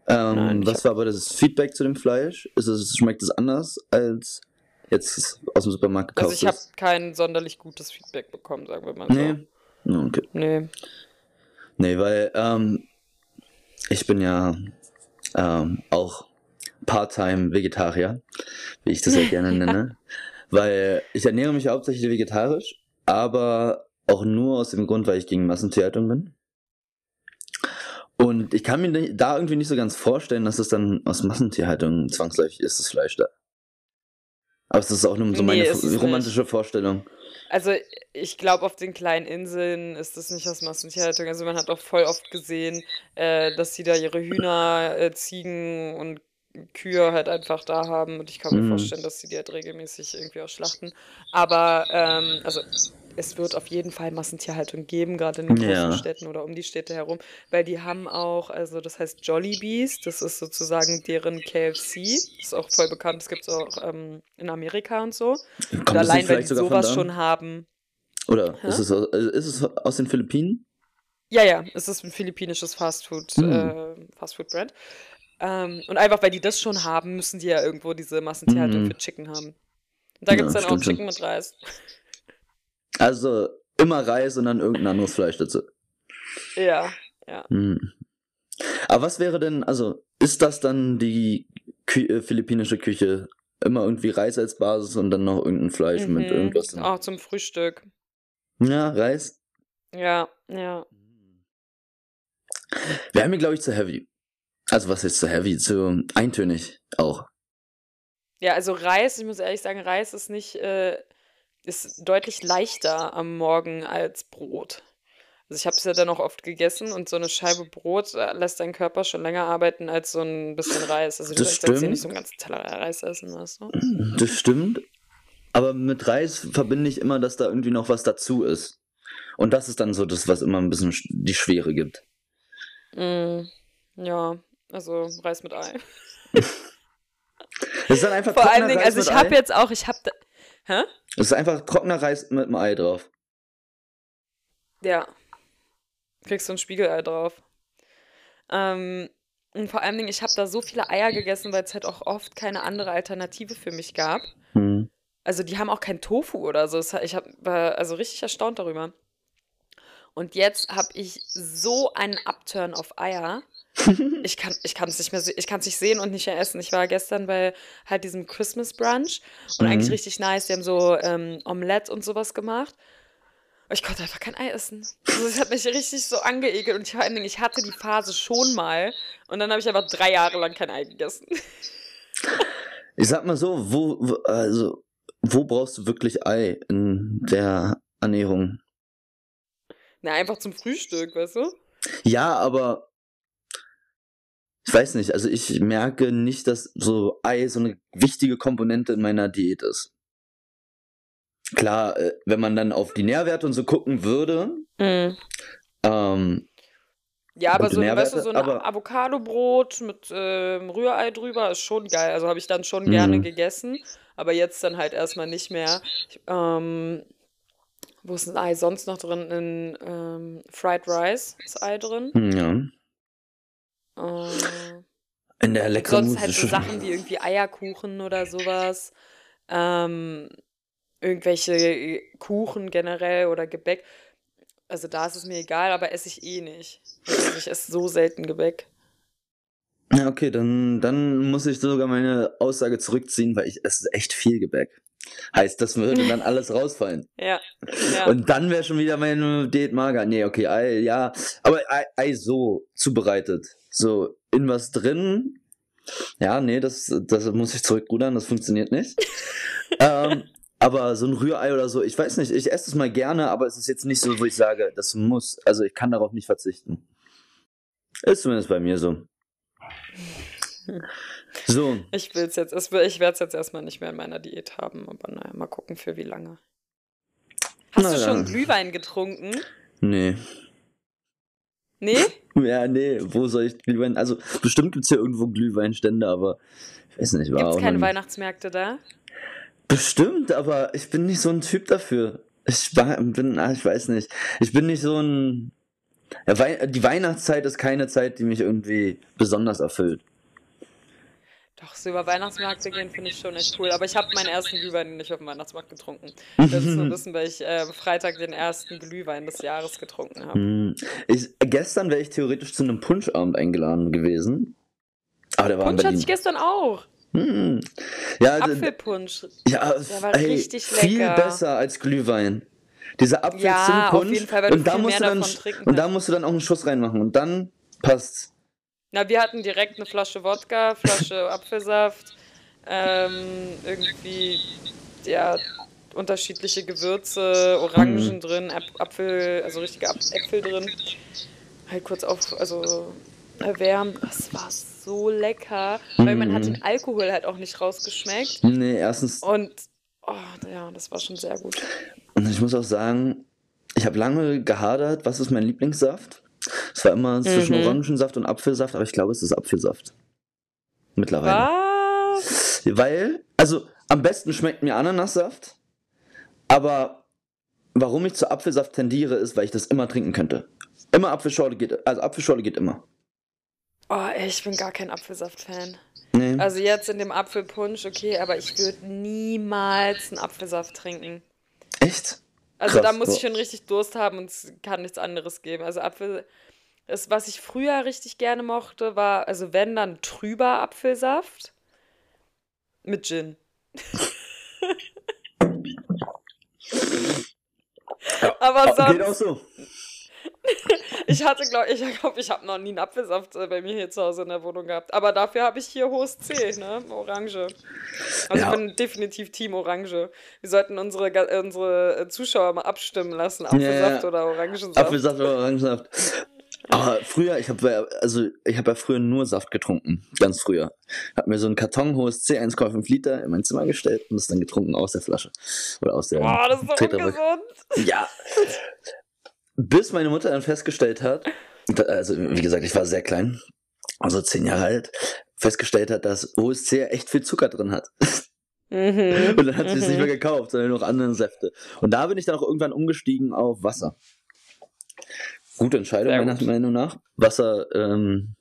Ähm, Nein was war aber das Feedback zu dem Fleisch? Ist es, schmeckt es anders als jetzt aus dem Supermarkt gekauft? Also ich habe kein sonderlich gutes Feedback bekommen, sagen wir mal so. Nee. Okay. Nee. Nee, weil ähm, ich bin ja ähm, auch Part-Time Vegetarier, wie ich das ja gerne nenne. Weil ich ernähre mich hauptsächlich vegetarisch, aber auch nur aus dem Grund, weil ich gegen Massentierhaltung bin. Und ich kann mir da irgendwie nicht so ganz vorstellen, dass es dann aus Massentierhaltung zwangsläufig ist, das Fleisch da. Aber es ist auch nur so meine nee, romantische nicht. Vorstellung. Also ich glaube, auf den kleinen Inseln ist das nicht aus Massentierhaltung. Also man hat auch voll oft gesehen, äh, dass sie da ihre Hühner, äh, Ziegen und Kühe halt einfach da haben. Und ich kann mir mhm. vorstellen, dass sie die halt regelmäßig irgendwie auch schlachten. Aber ähm, also es wird auf jeden Fall Massentierhaltung geben, gerade in den großen ja. Städten oder um die Städte herum, weil die haben auch, also das heißt Jollibees, das ist sozusagen deren KFC, ist auch voll bekannt, das gibt es auch ähm, in Amerika und so. Kommt und allein, weil die sowas schon haben. Oder ist es, aus, ist es aus den Philippinen? Ja, ja, es ist ein philippinisches Fastfood, hm. äh, Fastfood-Brand. Ähm, und einfach, weil die das schon haben, müssen die ja irgendwo diese Massentierhaltung hm. für Chicken haben. Und da gibt es ja, dann auch Chicken schon. mit Reis. Also immer Reis und dann irgendein anderes Fleisch dazu. Ja, ja. Hm. Aber was wäre denn, also ist das dann die Kü äh, philippinische Küche? Immer irgendwie Reis als Basis und dann noch irgendein Fleisch mhm. mit irgendwas. Auch zum Frühstück. Ja, Reis. Ja, ja. Wäre mir, glaube ich, zu heavy. Also was ist zu heavy? Zu eintönig auch. Ja, also Reis, ich muss ehrlich sagen, Reis ist nicht äh, ist deutlich leichter am Morgen als Brot. Also ich habe es ja dann auch oft gegessen und so eine Scheibe Brot äh, lässt deinen Körper schon länger arbeiten als so ein bisschen Reis. Also du das kannst ja nicht so einen ganzen Teller Reis essen, weißt du? Das stimmt. Aber mit Reis verbinde ich immer, dass da irgendwie noch was dazu ist. Und das ist dann so das, was immer ein bisschen die Schwere gibt. Mm, ja, also Reis mit Ei. das ist dann einfach Vor allen Dingen, also ich habe jetzt auch, ich habe Hä? Es ist einfach trockener Reis mit einem Ei drauf. Ja. Kriegst du ein Spiegelei drauf. Ähm, und vor allen Dingen, ich habe da so viele Eier gegessen, weil es halt auch oft keine andere Alternative für mich gab. Hm. Also die haben auch kein Tofu oder so. Ich hab, war also richtig erstaunt darüber. Und jetzt habe ich so einen Upturn auf Eier. Ich kann ich kann es nicht mehr ich kann es nicht sehen und nicht mehr essen. Ich war gestern bei halt diesem Christmas Brunch und eigentlich Mhm. richtig nice. Die haben so ähm, Omelette und sowas gemacht. Ich konnte einfach kein Ei essen. Also das hat mich richtig so angeekelt und vor allen Dingen, ich hatte die Phase schon mal und dann habe ich einfach drei Jahre lang kein Ei gegessen. Ich sag mal so, wo, wo, also, wo brauchst du wirklich Ei in der Ernährung? Na, einfach zum Frühstück, weißt du? Ja, aber ich weiß nicht, also ich merke nicht, dass so Ei so eine wichtige Komponente in meiner Diät ist. Klar, äh, wenn man dann auf die Nährwerte und so gucken würde, Mhm. ähm, Ja, aber so, weißt du, so ein Avocadobrot mit ähm, Rührei drüber ist schon geil. Also habe ich dann schon gerne Mhm. gegessen, aber jetzt dann halt erstmal nicht mehr. Ich, ähm, wo ist ein Ei sonst noch drin? In ähm, Fried Rice ist Ei drin. hm, ja, Äh, in der leckeren sonst halt so Sachen wie irgendwie Eierkuchen oder sowas. Ähm, irgendwelche Kuchen generell oder Gebäck. Also da ist es mir egal, aber esse ich eh nicht. Also ich esse so selten Gebäck. Ja, okay, dann, dann muss ich sogar meine Aussage zurückziehen, weil ich esse echt viel Gebäck. Heißt, das würde dann alles rausfallen. Ja, ja. Und dann wäre schon wieder meine Diät mager. Nee, okay, Ei, ja. Aber Ei, Ei so zubereitet. So in was drin. Ja, nee, das, das muss ich zurückrudern, das funktioniert nicht. ähm, aber so ein Rührei oder so, ich weiß nicht, ich esse es mal gerne, aber es ist jetzt nicht so, wo ich sage, das muss, also ich kann darauf nicht verzichten. Ist zumindest bei mir so. So, Ich will's jetzt, es will- ich werde es jetzt erstmal nicht mehr in meiner Diät haben, aber naja, mal gucken für wie lange. Hast Na du schon dann. Glühwein getrunken? nee. Nee? Ja, nee, wo soll ich Glühwein? Also, bestimmt gibt's hier irgendwo Glühweinstände, aber ich weiß nicht, war Gibt's auch keine noch- Weihnachtsmärkte da? Bestimmt, aber ich bin nicht so ein Typ dafür. Ich bin, ah, ich weiß nicht. Ich bin nicht so ein. Ja, Wei die Weihnachtszeit ist keine Zeit, die mich irgendwie besonders erfüllt. Doch, so über Weihnachtsmärkte gehen finde ich schon echt cool. Aber ich habe meinen ersten Glühwein nicht auf dem Weihnachtsmarkt getrunken. Das ist nur wissen, weil ich äh, Freitag den ersten Glühwein des Jahres getrunken habe. Hm. Gestern wäre ich theoretisch zu einem Punschabend eingeladen gewesen. Aber der war Punsch hatte ich gestern auch. Hm. Ja, d- Apfelpunsch. ja Der war ey, richtig viel lecker. besser als Glühwein. Dieser Ja, auf Apfelzimtpunsch. jeden Fall, und da viel musst mehr du dann und da musst du dann auch einen Schuss reinmachen und dann passt's. Na, wir hatten direkt eine Flasche Wodka, Flasche Apfelsaft, ähm, irgendwie, ja, unterschiedliche Gewürze, Orangen Mhm. drin, Ap Apfel, also richtige Äpfel drin. Halt kurz auf, also erwärmt. Das war so lecker, weil man hat Mhm. den Alkohol halt auch nicht rausgeschmeckt. Nee, erstens Und, oh, ja, das war schon sehr gut. Und ich muss auch sagen, ich habe lange gehadert, was ist mein Lieblingssaft? Es war immer zwischen Mhm. Orangensaft und Apfelsaft, aber ich glaube, es ist Apfelsaft. Mittlerweile. Was? Weil, also am besten schmeckt mir Ananassaft, aber warum ich zu Apfelsaft tendiere, ist, weil ich das immer trinken könnte. Immer Apfelschorle geht, also Apfelschorle geht immer. Oh, ey, ich bin gar kein Apfelsaft-Fan. Nee. Also jetzt in dem Apfelpunsch, okay, aber ich würde niemals einen Apfelsaft trinken. Echt? Also Krass, da muss ich schon richtig Durst haben und es kann nichts anderes geben. Also Apfel, das, was ich früher richtig gerne mochte, war, also wenn dann trüber Apfelsaft mit Gin. Aber Oh, geht auch sonst, so. ich hatte, glaube ich, ich, glaub, ich habe noch nie einen Apfelsaft äh, bei mir hier zu Hause in der Wohnung gehabt. Aber dafür habe ich hier hohes C, ne? Orange. Also Ja. ich bin definitiv Team Orange. Wir sollten unsere, unsere äh, Zuschauer mal abstimmen lassen, Apfelsaft ja. oder Orangensaft. Apfelsaft oder Orangensaft. Aber früher, ich habe also ich habe ja früher nur Saft getrunken, ganz früher. Hab mir so einen Karton hohes C 1,5 Liter in mein Zimmer gestellt und das dann getrunken aus der Flasche oder aus der Boah, das ist doch ungesund. Ja. Bis meine Mutter dann festgestellt hat, also wie gesagt, ich war sehr klein, also zehn Jahre alt, festgestellt hat, dass OSC echt viel Zucker drin hat. Mhm. Und dann hat sie es nicht Mhm. mehr gekauft, sondern noch andere Säfte. Und da bin ich dann auch irgendwann umgestiegen auf Wasser. Gute Entscheidung, meiner. Meinung nach. Wasser, ähm,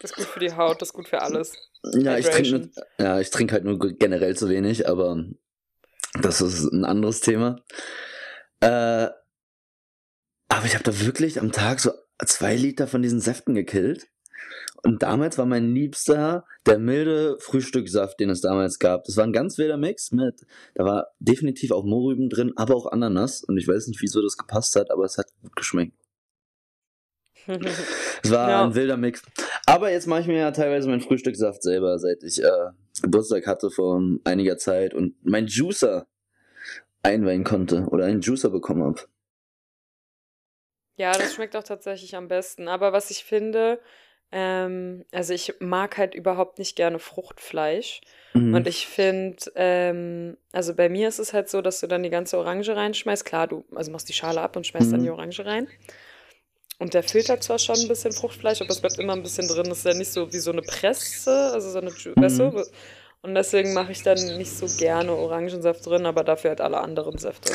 Das ist gut für die Haut, das ist gut für alles. ja, ich trinke ja, ich trinke halt nur generell zu wenig, aber das ist ein anderes Thema. Äh, aber ich habe da wirklich am Tag so zwei Liter von diesen Säften gekillt. Und damals war mein Liebster der milde Frühstückssaft, den es damals gab. Das war ein ganz wilder Mix mit, da war definitiv auch Mohrrüben drin, aber auch Ananas. Und ich weiß nicht, wieso das gepasst hat, aber es hat gut geschmeckt. Es war Ja. ein wilder Mix. Aber jetzt mache ich mir ja teilweise meinen Frühstückssaft selber, seit ich äh, Geburtstag hatte vor einiger Zeit und mein Juicer einweihen konnte oder einen Juicer bekommen habe. Ja, das schmeckt auch tatsächlich am besten. Aber was ich finde, ähm, also ich mag halt überhaupt nicht gerne Fruchtfleisch. Mhm. Und ich finde, ähm, also bei mir ist es halt so, dass du dann die ganze Orange reinschmeißt. Klar, du also machst die Schale ab und schmeißt dann Mhm. die Orange rein. Und der filtert zwar schon ein bisschen Fruchtfleisch, aber es bleibt immer ein bisschen drin. Das ist ja nicht so wie so eine Presse, also so eine, weißt Mhm. du? Und deswegen mache ich dann nicht so gerne Orangensaft drin, aber dafür halt alle anderen Säfte.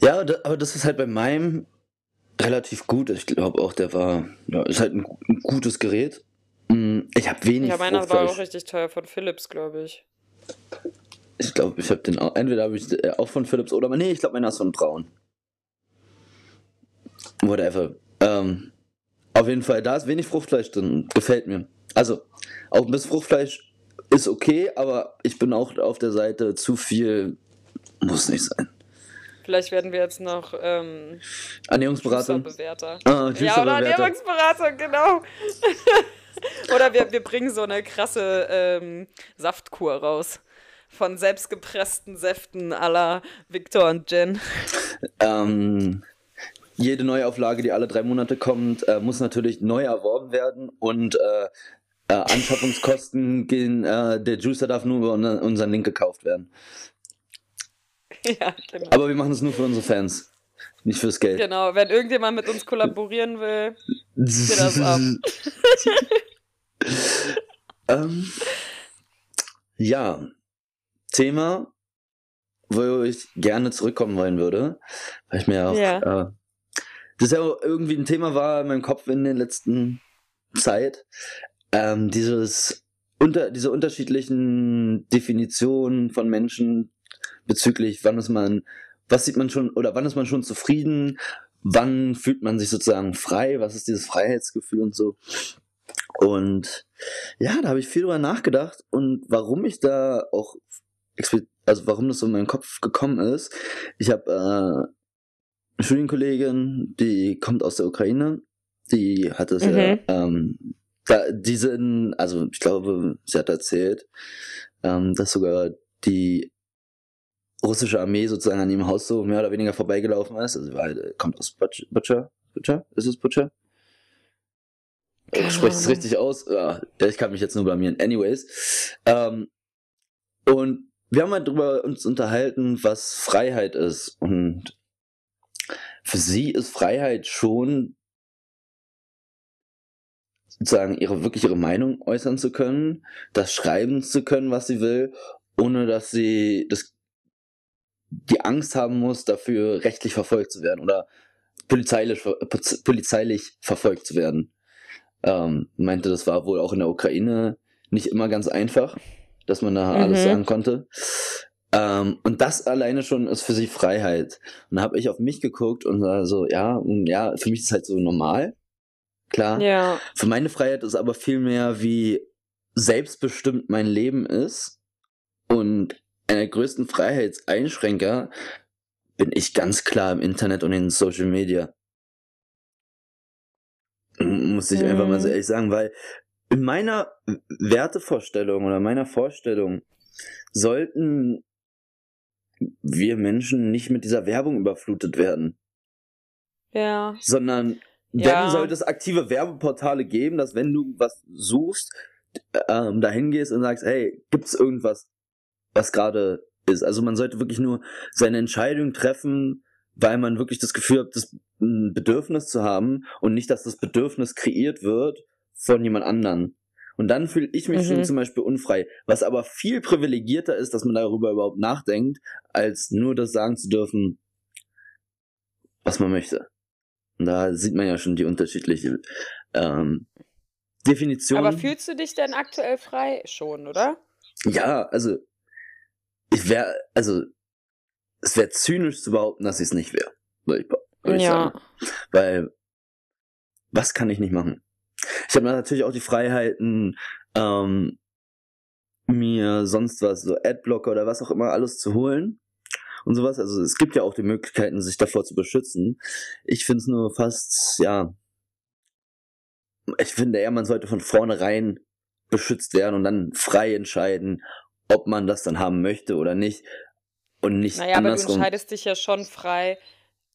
Ja, aber das ist halt bei meinem relativ gut. Ich glaube auch, der war, ja, ist halt ein, ein gutes Gerät. Mm, Ich habe wenig Ja, meiner war auch richtig teuer von Philips, glaube ich. Ich glaube, ich habe den auch, entweder habe ich äh, auch von Philips oder, nee, ich glaube, meiner ist von Braun. Whatever. Ähm, auf jeden Fall, da ist wenig Fruchtfleisch drin. Gefällt mir. Also, auch ein bisschen Fruchtfleisch ist okay, aber ich bin auch auf der Seite, zu viel muss nicht sein. Vielleicht werden wir jetzt noch ähm, Ernährungsberatung. Ah, Ja, oder. Ernährungsberatung, genau. oder wir, wir bringen so eine krasse ähm, Saftkur raus. Von selbstgepressten Säften la Victor und Jen. Ähm, jede Neuauflage, die alle drei Monate kommt, äh, muss natürlich neu erworben werden und äh, äh, Anschaffungskosten gehen, äh, der Juicer darf nur über un- unseren Link gekauft werden. ja, genau. Aber wir machen es nur für unsere Fans, nicht fürs Geld. Genau, wenn irgendjemand mit uns kollaborieren will, geht das ab. ähm, ja, Thema, wo ich gerne zurückkommen wollen würde, weil ich mir auch, Ja. äh, das ja auch irgendwie ein Thema war in meinem Kopf in der letzten Zeit, ähm, dieses unter, diese unterschiedlichen Definitionen von Menschen bezüglich, wann ist man, was sieht man schon, oder wann ist man schon zufrieden, wann fühlt man sich sozusagen frei, was ist dieses Freiheitsgefühl und so. Und ja, da habe ich viel drüber nachgedacht und warum ich da auch, also warum das so in meinen Kopf gekommen ist. Ich habe äh, eine Studienkollegin, die kommt aus der Ukraine, die hat es ja, Mhm. ähm, da, die sind, also ich glaube, sie hat erzählt, ähm, dass sogar die russische Armee sozusagen an ihrem Haus so mehr oder weniger vorbeigelaufen ist. Also weil, kommt aus Butcher, Butcher? Butcher? Ist es Butcher? Spricht es richtig aus? Ja, ich kann mich jetzt nur blamieren. Anyways. Ähm, und wir haben halt drüber uns unterhalten, was Freiheit ist. Und für sie ist Freiheit schon sozusagen ihre wirklich ihre Meinung äußern zu können, das schreiben zu können, was sie will, ohne dass sie das die Angst haben muss, dafür rechtlich verfolgt zu werden oder polizeilich, ver- polizeilich verfolgt zu werden. Ähm, meinte, das war wohl auch in der Ukraine nicht immer ganz einfach, dass man da Mhm. alles sagen konnte. Ähm, und das alleine schon ist für sie Freiheit. Und da habe ich auf mich geguckt und so, ja, mm, ja, für mich ist es halt so normal. Klar. Ja, Für meine Freiheit ist aber viel mehr, wie selbstbestimmt mein Leben ist. Und einer der größten Freiheitseinschränker bin ich ganz klar im Internet und in Social Media. Muss ich einfach mal so Mhm. ehrlich sagen, weil in meiner Wertevorstellung oder meiner Vorstellung sollten wir Menschen nicht mit dieser Werbung überflutet werden ja. sondern Ja. wenn sollte es aktive Werbeportale geben, dass wenn du was suchst, ähm, dahin gehst und sagst, hey, gibt's irgendwas, was gerade ist? Also man sollte wirklich nur seine Entscheidung treffen, weil man wirklich das Gefühl hat, das ein Bedürfnis zu haben und nicht, dass das Bedürfnis kreiert wird von jemand anderen. Und dann fühle ich mich Mhm. schon zum Beispiel unfrei, was aber viel privilegierter ist, dass man darüber überhaupt nachdenkt, als nur das sagen zu dürfen, was man möchte. Da sieht man ja schon die unterschiedliche ähm, Definition. Aber fühlst du dich denn aktuell frei schon, oder? Ja, also ich wäre, also es wäre zynisch zu behaupten, dass ich es nicht wäre. Würde ich, würd ich Ja. sagen. Weil was kann ich nicht machen? Ich habe natürlich auch die Freiheiten, ähm, mir sonst was, so Adblocker oder was auch immer alles zu holen und sowas. Also es gibt ja auch die Möglichkeiten, sich davor zu beschützen. Ich finde es nur fast, ja, ich finde eher, man sollte von vornherein beschützt werden und dann frei entscheiden, ob man das dann haben möchte oder nicht. Und nicht Naja, aber du andersrum. entscheidest dich ja schon frei,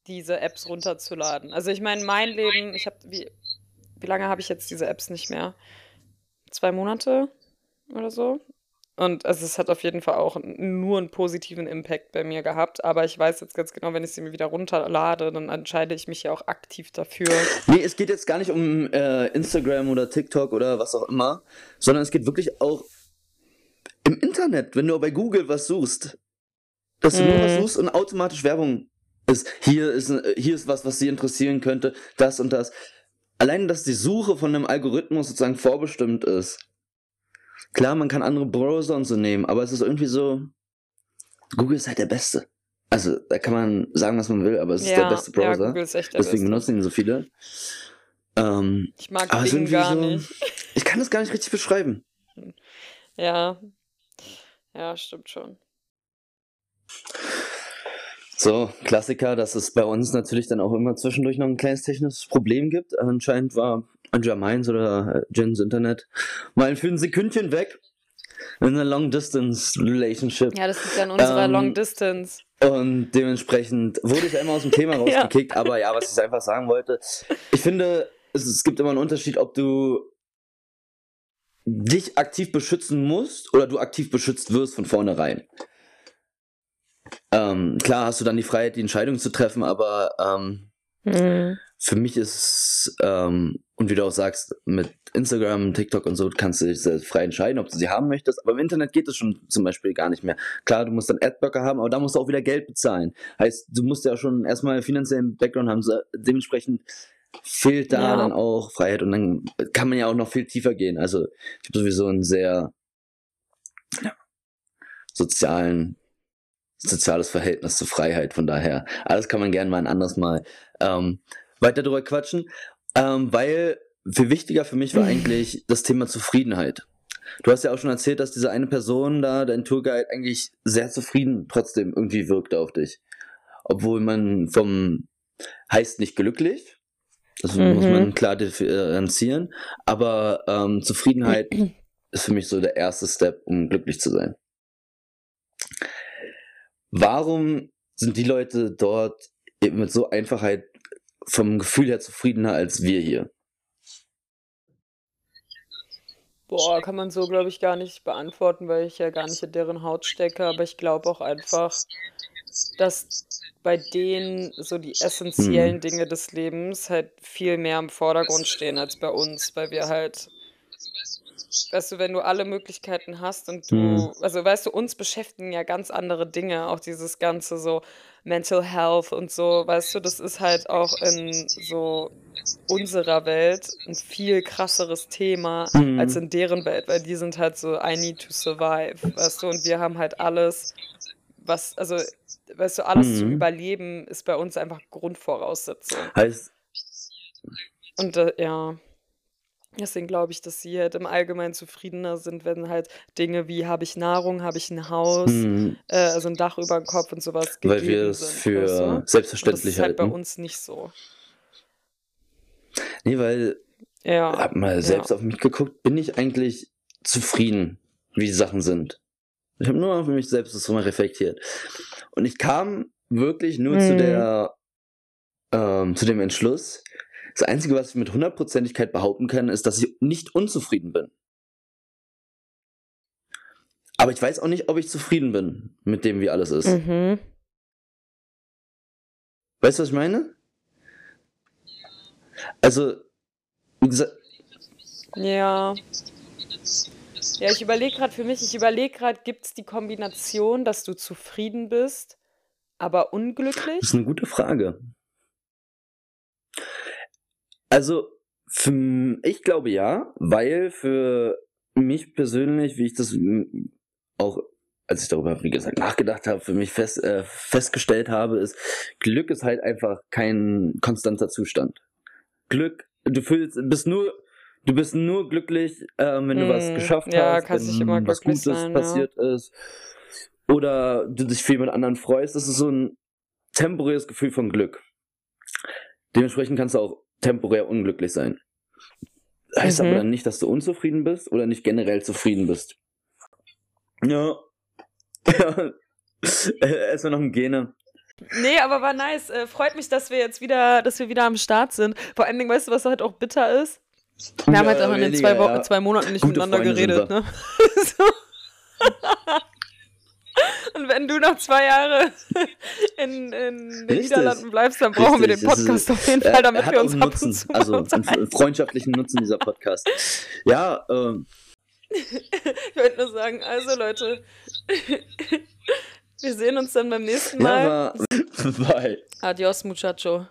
diese Apps runterzuladen. Also ich meine, mein Leben, ich habe, wie, wie lange habe ich jetzt diese Apps nicht mehr? Zwei Monate oder so? Und also es hat auf jeden Fall auch nur einen positiven Impact bei mir gehabt. Aber ich weiß jetzt ganz genau, wenn ich sie mir wieder runterlade, dann entscheide ich mich ja auch aktiv dafür. Nee, es geht jetzt gar nicht um äh, Instagram oder TikTok oder was auch immer, sondern es geht wirklich auch im Internet, wenn du bei Google was suchst, dass du nur was Mhm. suchst und automatisch Werbung ist. Hier ist, äh, hier ist was, was sie interessieren könnte, das und das. Allein, dass die Suche von einem Algorithmus sozusagen vorbestimmt ist. Klar, man kann andere Browser und so nehmen, aber es ist irgendwie so, Google ist halt der Beste. Also, da kann man sagen, was man will, aber es ist der Ja, beste ja, Browser. Google ist echt der Deswegen Beste. benutzen ihn so viele. Ähm, Ich mag Bing gar so, nicht. ich kann das gar nicht richtig beschreiben. Ja. Ja, stimmt schon. So, Klassiker, dass es bei uns natürlich dann auch immer zwischendurch noch ein kleines technisches Problem gibt. Anscheinend war Anja Mainz oder äh, Jens Internet mal für ein Sekündchen weg. In einer Long-Distance-Relationship. Ja, das liegt an unserer Ähm, Long Distance. Und dementsprechend wurde ich einmal aus dem Thema Ja. rausgekickt. Aber ja, was ich einfach sagen wollte, ich finde, es, es gibt immer einen Unterschied, ob du dich aktiv beschützen musst oder du aktiv beschützt wirst von vornherein. Ähm, klar hast du dann die Freiheit, die Entscheidung zu treffen, aber ähm, Mhm. für mich ist, ähm, und wie du auch sagst, mit Instagram, TikTok und so kannst du dich frei entscheiden, ob du sie haben möchtest. Aber im Internet geht es schon zum Beispiel gar nicht mehr. Klar, du musst dann Adblocker haben, aber da musst du auch wieder Geld bezahlen. Heißt, du musst ja schon erstmal finanziellen Background haben. So, Dementsprechend fehlt da Ja. dann auch Freiheit und dann kann man ja auch noch viel tiefer gehen. Also ich habe sowieso einen sehr ja, sozialen soziales Verhältnis zur Freiheit. Von daher, alles kann man gerne mal ein anderes Mal ähm, weiter drüber quatschen. Ähm, weil viel wichtiger für mich war eigentlich das Thema Zufriedenheit. Du hast ja auch schon erzählt, dass diese eine Person da, dein Tourguide, eigentlich sehr zufrieden trotzdem irgendwie wirkte auf dich. Obwohl man vom heißt nicht glücklich, das Mhm. muss man klar differenzieren, aber ähm, Zufriedenheit ist für mich so der erste Step, um glücklich zu sein. Warum sind die Leute dort eben mit so Einfachheit vom Gefühl her zufriedener als wir hier? Boah, kann man so, glaube ich, gar nicht beantworten, weil ich ja gar nicht in deren Haut stecke. Aber ich glaube auch einfach, dass bei denen so die essentiellen Mhm. Dinge des Lebens halt viel mehr im Vordergrund stehen als bei uns, weil wir halt, weißt du, wenn du alle Möglichkeiten hast und du, Mhm. also weißt du, uns beschäftigen ja ganz andere Dinge, auch dieses ganze so Mental Health und so, weißt du, das ist halt auch in so unserer Welt ein viel krasseres Thema Mhm. als in deren Welt, weil die sind halt so, I need to survive, weißt du, und wir haben halt alles, was, also, weißt du, alles zu Mhm. überleben ist bei uns einfach Grundvoraussetzung. Heißt, Und äh, ja, deswegen glaube ich, dass sie halt im Allgemeinen zufriedener sind, wenn halt Dinge wie, habe ich Nahrung, habe ich ein Haus, mhm, äh, also ein Dach über dem Kopf und sowas weil gegeben wir es sind, für du? Und das selbstverständlich ist halt bei uns nicht so. Nee, weil, Ja, hab mal ja. selbst auf mich geguckt, bin ich eigentlich zufrieden, wie die Sachen sind. Ich habe nur auf mich selbst das mal reflektiert. Und ich kam wirklich nur zu Mhm. der, ähm, zu dem Entschluss, das Einzige, was ich mit hundertprozentigkeit behaupten kann, ist, dass ich nicht unzufrieden bin. Aber ich weiß auch nicht, ob ich zufrieden bin mit dem, wie alles ist. Mhm. Weißt du, was ich meine? Also, wie gesagt, Ja. Ja, ich überlege gerade für mich, ich überlege gerade, gibt es die Kombination, dass du zufrieden bist, aber das unglücklich? ist eine gute Frage. Also, für, ich glaube ja, weil für mich persönlich, wie ich das auch, als ich darüber, wie gesagt, nachgedacht habe, für mich fest, äh, festgestellt habe, ist, Glück ist halt einfach kein konstanter Zustand. Glück, du fühlst, bist nur, du bist nur glücklich, äh, wenn du mm, was geschafft ja, hast, wenn was Gutes sein, passiert ja. ist. Oder du dich viel mit anderen freust. Das ist so ein temporäres Gefühl von Glück. Dementsprechend kannst du auch temporär unglücklich sein. Heißt mhm. aber dann nicht, dass du unzufrieden bist oder nicht generell zufrieden bist. Ja. ja. Erstmal noch ein Gene. Nee, aber war nice. Äh, freut mich, dass wir jetzt wieder, dass wir wieder am Start sind. Vor allen Dingen, weißt du, was halt auch bitter ist? Wir haben halt auch in den zwei, Wochen, ja. zwei Monaten nicht Gute miteinander Freunde geredet, ne? so. Und wenn du noch zwei Jahre in, in den Niederlanden bleibst, dann brauchen Richtig. wir den Podcast ist, auf jeden Fall, damit wir uns ab und zu Also einen freundschaftlichen Nutzen dieser Podcast. Ja, ähm. ich wollte nur sagen, also Leute, wir sehen uns dann beim nächsten Mal. Ja, bye. Adios, muchacho.